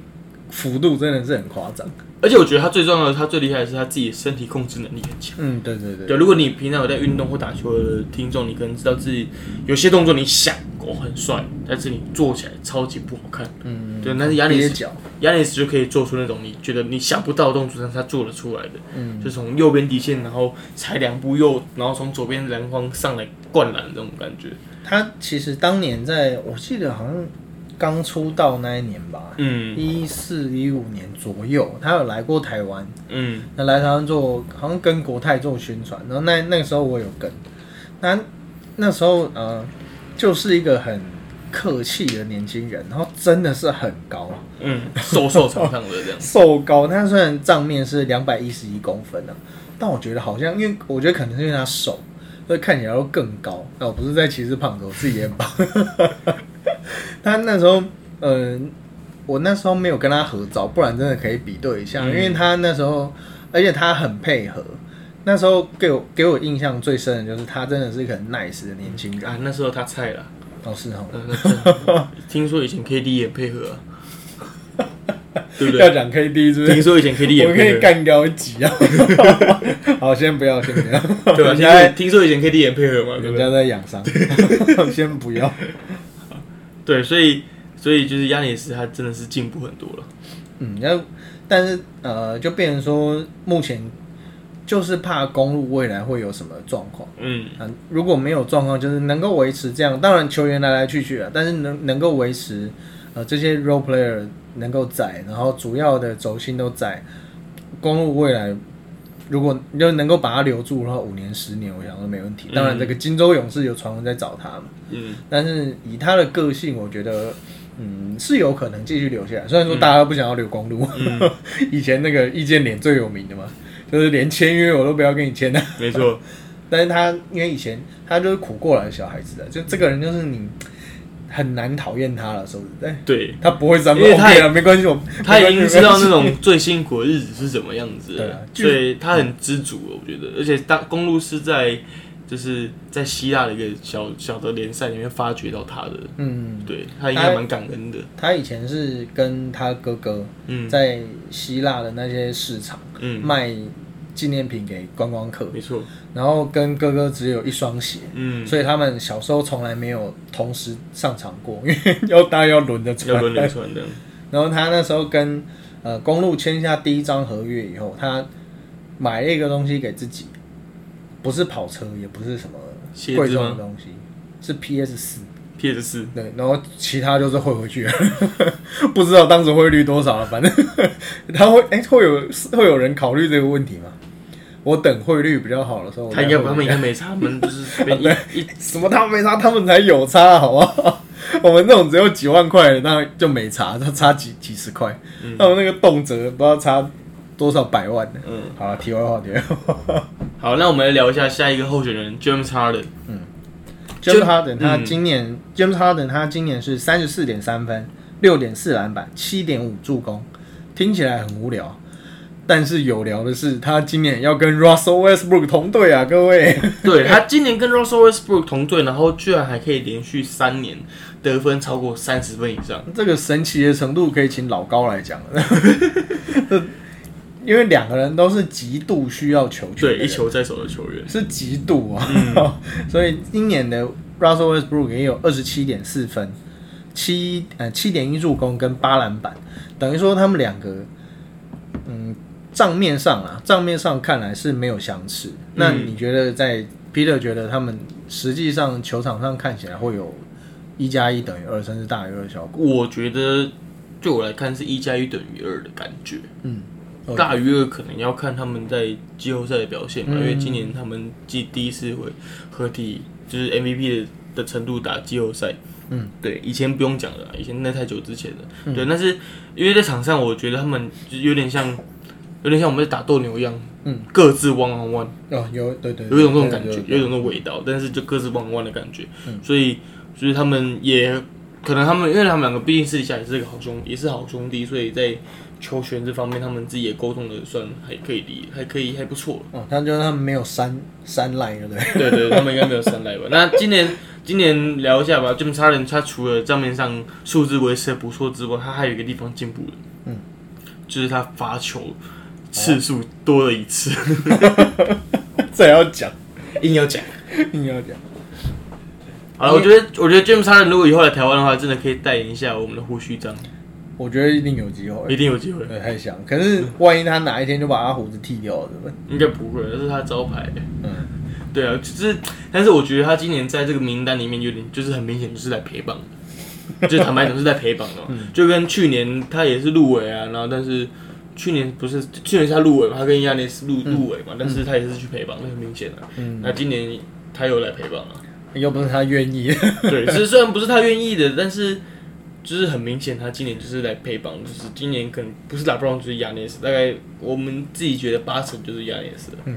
幅度真的是很夸张。而且我觉得他最重要的，他最厉害的是他自己的身体控制能力很强。嗯，对对对，对，如果你平常有在运动或打球的听众，你可能知道自己有些动作你想哦很帅，但是你做起来超级不好看。嗯，对，但是亚里斯亚里斯就可以做出那种你觉得你想不到的动作，但是他做得出来的。嗯，就从右边底线，然后踩两步右，然后从左边篮筐上来灌篮这种感觉。他其实当年在我记得好像刚出道那一年吧，嗯一四一五年左右，他有来过台湾，嗯那来台湾做好像跟国泰做宣传，然后那那个时候我有跟，那那时候呃就是一个很客气的年轻人，然后真的是很高，嗯，瘦瘦长长的这样。瘦高，他虽然账面是两百一十一公分啊，但我觉得好像，因为我觉得可能是因为他瘦，所以看起来会更高。那我不是在歧视胖子，我自己也很胖。他那时候，嗯、我那时候没有跟他合照，不然真的可以比对一下，嗯因为他那时候，而且他很配合。那时候给我给我印象最深的就是他真的是一个很 nice 的年轻人。啊，那时候他菜了。哦，是哦，嗯 听说以前 KD 也配合、啊，对不对？要讲 KD 是不是？听说以前 KD 也我们可以干掉一集啊！好，先不要，先不要。对吧？听人家说听说以前 KD 也配合嘛？人家在养伤，先不要。对，所以所以就是亚尼斯他真的是进步很多了。嗯，那但是呃，就变成说，目前就是怕公路未来会有什么状况。嗯啊，如果没有状况，就是能够维持这样，当然球员来来去去啊，但是能能够维持呃这些 role player 能够在，然后主要的轴心都在，公路未来如果你就能够把他留住的话，五年十年我想都没问题。当然，这个金州勇士有传闻在找他嘛，嗯，但是以他的个性，我觉得。嗯，是有可能继续留下来。虽然说大家都不想要留公路，以前那个易建联最有名的嘛，就是连签约我都不要跟你签的。没错，但是他因为以前他就是苦过来的小孩子的，就这个人就是你很难讨厌他了，是不是，对，他不会三分因为他 OK 了，没关系，我他已经知道那种最辛苦的日子是怎么样子对啊了，就所以他很知足了，我觉得。而且当公路是在就是在希腊的一个小小的联赛里面发掘到他的，嗯，对他应该蛮感恩的。他以前是跟他哥哥嗯。在希腊的那些市场嗯，卖纪念品给观光客，没错，然后跟哥哥只有一双鞋。嗯，所以他们小时候从来没有同时上场过，因为要大家要轮着穿。要轮流穿的，然后他那时候跟呃公路签下第一张合约以后，他买了一个东西给自己，不是跑车，也不是什么贵重的东西，是 PS 四。？PS 四，对，然后其他就是汇回去了，不知道当时汇率多少了，反正他会哎、会有会有人考虑这个问题吗？我等汇率比较好的时候，他应该他们应该没差，他们就是 一一什么他们没差，他们才有差，好不好？我们那种只有几万块的，那就没差，他差几几十块。他们那个动辄不知道差多少百万的。嗯，好了，题外话，题外话。好，那我们来聊一下下一个候选人 James Harden。嗯 James Harden 他嗯今年、James Harden 他今年是三十四点三分，六点四篮板，七点五助攻，听起来很无聊，但是有聊的是他今年要跟 Russell Westbrook 同队啊，各位。对他今年跟 Russell Westbrook 同队，然后居然还可以连续三年得分超过三十分以上。这个神奇的程度可以请老高来讲了，因为两个人都是极度需要球权对，一球在手的球员。是极度啊，所以今年的 Russell Westbrook 也有二十七点四分，七呃七点一助攻跟八篮板，等于说他们两个，嗯，账面上啊，账面上看来是没有相似。那嗯你觉得在 Peter 觉得他们实际上球场上看起来会有一加一等于二，甚至大于二的效果？我觉得对我来看是一加一等于二的感觉。嗯，哦大于二可能要看他们在季后赛的表现嘛，嗯因为今年他们季第一次会合体，就是 MVP 的的程度打季后赛。嗯，对，以前不用讲了，以前那太久之前的。对，但是因为在场上，我觉得他们就有点像，有点像我们在打斗牛一样，嗯，各自 one on one，哦，有对对，有一种这种感觉，有一种那种味道，但是就各自弯弯的感觉。嗯所以，所以他们也可能他们，因为他们两个毕竟私底下也是个好兄，也是好兄弟，所以在球权这方面，他们自己也沟通的算还可以理，还可以还不错。哦，他就是他们没有三三赖，对不对？对对，他们应该没有三赖吧？那今年今年聊一下吧。James Harden 他除了账面上数字维持的不错之外，他还有一个地方进步了，嗯，就是他罚球次数多了一次，这也要讲，硬要讲。硬要讲。好了，我觉得我觉得 James Harden 如果以后来台湾的话，真的可以代言一下我们的胡须章，我觉得一定有机会，一定有机会。对，太想。可是万一他哪一天就把他胡子剃掉了，怎么办？应该不会，这是他招牌。嗯，对啊，就是，但是我觉得他今年在这个名单里面有点，就是很明显就是在陪榜的，就坦白讲是在陪榜的嘛，就跟去年他也是入围啊，然后但是去年不是去年是他入围嘛，他跟亚内斯入入围嘛，但是他也是去陪榜，那很明显的、嗯那今年他又来陪榜了，又不是他愿意。对，是虽然不是他愿意的，但是就是很明显他今年就是来陪榜，就是今年可能不是打布朗就是亚内斯，大概我们自己觉得八成就是亚内斯嗯。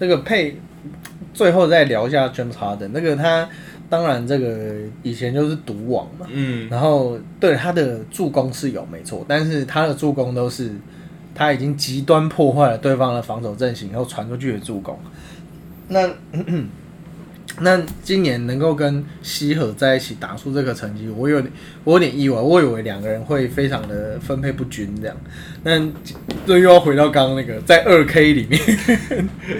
这个配，最后再聊一下 James Harden。那个他当然这个以前就是毒王嘛，嗯，然后对他的助攻是有没错，但是他的助攻都是他已经极端破坏了对方的防守阵型，然后传出去的助攻。那 那今年能够跟西河在一起打出这个成绩，我有点我有点意外，我以为两个人会非常的分配不均这样。那这又要回到刚刚那个在二 K 里面，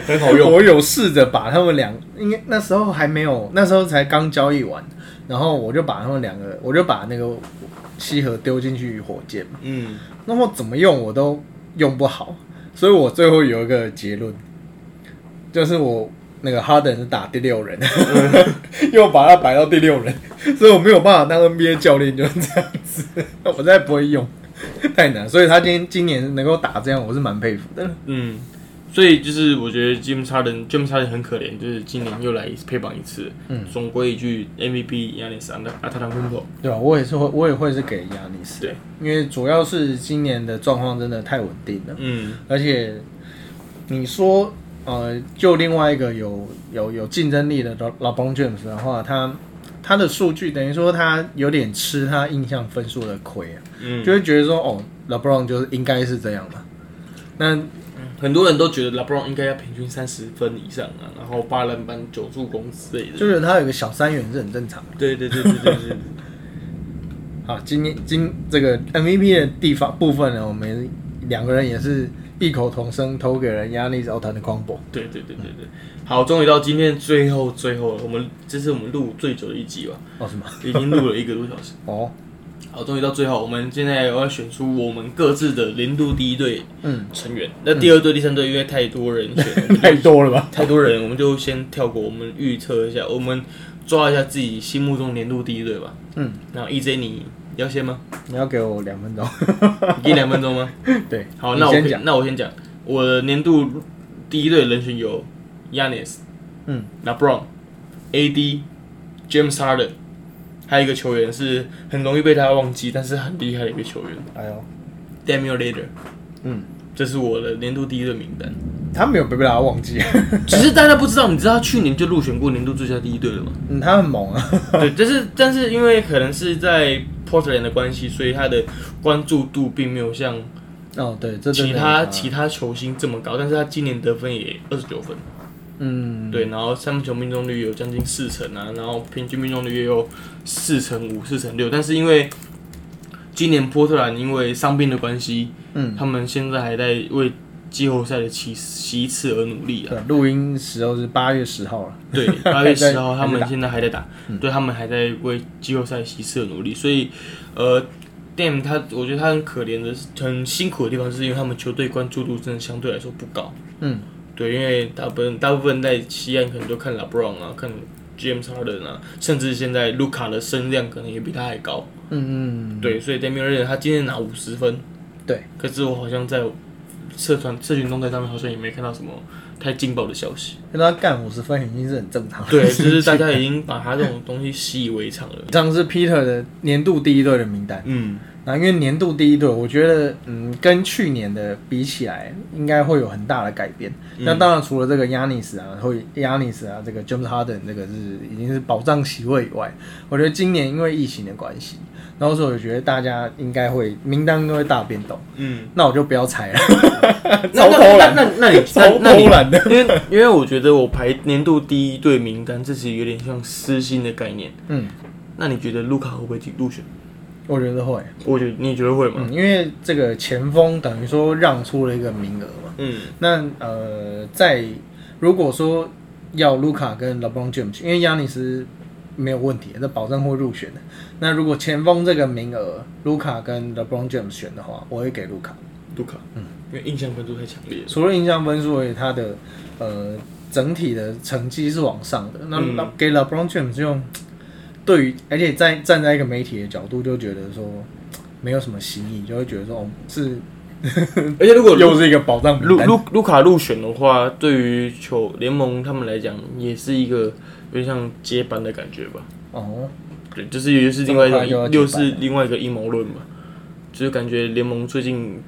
很好用。我有试着把他们两，应该那时候还没有，那时候才刚交易完，然后我就把他们两个，我就把那个西河丢进去火箭嘛，嗯，那么怎么用我都用不好，所以我最后有一个结论，就是我那个哈登是打第六人，又把他摆到第六人，所以我没有办法当 NBA 教练，就是这样子，我实在不会用，太难，所以他今天今年能够打这样，我是蛮佩服的。嗯，所以就是我觉得 James Harden James Harden 很可怜，就是今年又来配榜一次，嗯，总归一句 MVP 亚尼斯安的阿塔兰昆口，对吧？我也是会，我也会是给亚尼斯，对，因为主要是今年的状况真的太稳定了，嗯。而且你说呃，就另外一个有有有竞争力的老老 b James 的话，他他的数据等于说他有点吃他印象分数的亏啊，嗯，就会觉得说哦，LeBron 就是应该是这样嘛。那很多人都觉得 LeBron 应该要平均三十分以上啊，然后八篮板九助攻之类的，就是他有个小三元是很正常的。对对对对对对，好，今天今这个 MVP 的地方部分呢，我们两个人也是异口同声投给了 Yanis t a n c o m b o 对对对对对，好，终于到今天最后最后了，我们这是我们录最久的一集吧，哦，什么？已经录了一个多小时。哦，好，终于到最后，我们现在要选出我们各自的年度第一队嗯，成员。那第二队、第三队因为太多人选，太多了吧？太多人，我们就先跳过。我们预测一下，我们抓一下自己心目中年度第一队吧。嗯，那 EJ 你要先吗？你要给我两分钟。你给两分钟吗？对，好，那我先讲。那我先讲，我的年度第一队人选有 Yanis、嗯、LeBron、AD、James Harden、还有一个球员是很容易被大家忘记，但是很厉害的一个球员。哎呦，，Damian l a t e r 嗯，这是我的年度第一队名单。他没有被被大家忘记，只是大家不知道，你知道他去年就入选过年度最佳第一队了吗？嗯，他很猛啊，对，但是但是因为可能是在 Portland 的关系，所以他的关注度并没有像哦，对，这其他其他球星这么高，但是他今年得分也二十九分，嗯，对，然后三分球命中率有将近四成啊，然后平均命中率也有四成五、四成六，但是因为今年波特兰因为伤病的关系，嗯，他们现在还在为季后赛的席席次而努力啊。对，录音时候是八月十号了，对，八月十号 他们现在还在打，对他们还在为季后赛席次而努力，所以呃，Dam 他我觉得他很可怜的、很辛苦的地方，是因为他们球队关注度真的相对来说不高。嗯，对，因为大部分大部分在西岸可能都看 LeBron 啊，看 James Harden 啊，甚至现在卢卡的声量可能也比他还高。嗯嗯，对，所以 Damian l i l l a r 他今天拿五十分，对，可是我好像在社团社群动态上面好像也没看到什么太劲爆的消息。跟他干五十分已经是很正常的，对，就是大家 已经把他这种东西习以为常了。这样是 Peter 的年度第一队的名单。嗯，那因为年度第一队，我觉得嗯，跟去年的比起来，应该会有很大的改变。那当然，除了这个 Yanis 啊，会 Yanis 啊，这个 James Harden 这个是已经是保障席位以外，我觉得今年因为疫情的关系，然后所以我觉得大家应该会名单应该会大变动。嗯，那我就不要猜了，那 超偷懒那那那你超那那你偷懒的。因为因为我觉得我排年度第一队名单，这是有点像私心的概念。嗯，那你觉得卢卡会不会入选？我觉得会，我觉得你觉得会吗？嗯，因为这个前锋等于说让出了一个名额嘛。嗯那呃，在如果说要卢卡跟 LeBron James，因为亚尼斯没有问题，那保证会入选的。那如果前锋这个名额，卢卡跟 LeBron James 选的话，我会给卢卡。卢卡，嗯，因为印象分数太强烈了。除了印象分数，而且他的呃整体的成绩是往上的。那、嗯那给 LeBron James 就对于，而且在站在一个媒体的角度，就觉得说没有什么新意，就会觉得说哦是 而且如果 又是一个保障名单卢卢卢卡入选的话，对于球联盟他们来讲，也是一个有点像接班的感觉吧。哦，对，就是又是另外一这么快就要种，又班是另外一个阴谋论嘛。就是感觉联盟最近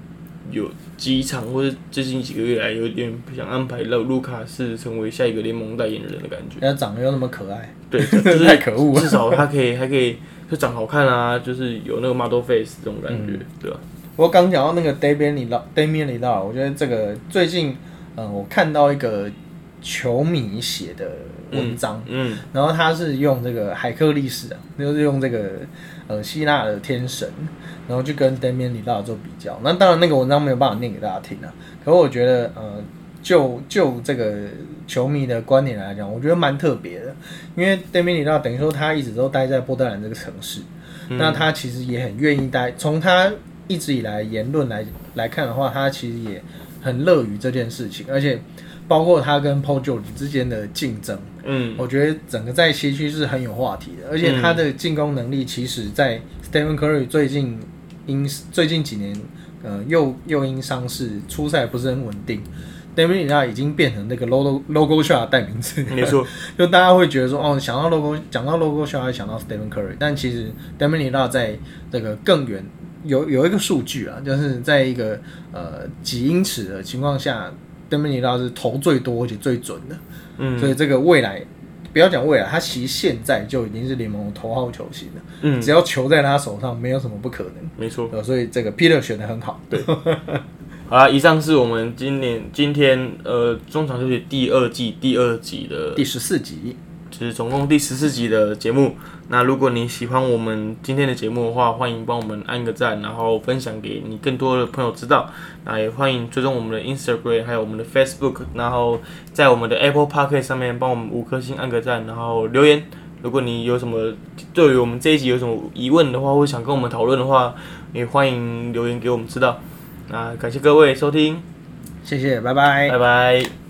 有几场或者最近几个月来，有点想安排让卢卡是成为下一个联盟代言人的感觉。人家长得又那么可爱，对，就是太可恶了至少他可以还可以就长好看啊，就是有那个 model face 这种感觉，嗯对吧？我刚讲到那个 Damian l l Damian l i l l 我觉得这个最近，嗯、我看到一个球迷写的文章，嗯然后他是用这个海克力士啊，就是用这个呃希腊的天神，然后就跟 Damian l i l l 做比较。那当然那个文章没有办法念给大家听啊，可是我觉得呃，就就这个球迷的观点来讲，我觉得蛮特别的，因为 Damian l i l l 等于说他一直都待在波特兰这个城市。嗯。那他其实也很愿意待，从他一直以来言论来来看的话，他其实也很乐于这件事情，而且包括他跟 Paul George 之间的竞争，嗯。我觉得整个在西区是很有话题的，而且他的进攻能力，其实在 Stephen Curry 最近因最近几年，呃，又又因伤势出赛不是很稳定。Damian l i l l 已经变成那个 logo logo shot 的代名词，没错，就大家会觉得说，哦，想到 logo，讲到 logo shot 会想到 Stephen Curry，但其实 Damian l i l l 在这个更远有有一个数据啊，就是在一个呃几英尺的情况下，Damian l i l l 是投最多而且最准的，嗯。所以这个未来不要讲未来，他其实现在就已经是联盟的头号球星了，嗯，只要球在他手上，没有什么不可能。没错。呃，所以这个 Peter 选的很好，对，好啦，以上是我们今年今天呃中场休息第二季第二集的第十四集，就是总共第十四集的节目。那如果你喜欢我们今天的节目的话，欢迎帮我们按个赞，然后分享给你更多的朋友知道。那也欢迎追踪我们的 Instagram，还有我们的 Facebook，然后在我们的 Apple p o c k e t 上面帮我们五颗星按个赞，然后留言。如果你有什么对于我们这一集有什么疑问的话，或者想跟我们讨论的话，也欢迎留言给我们知道。那感谢各位收听，谢谢，拜拜拜拜。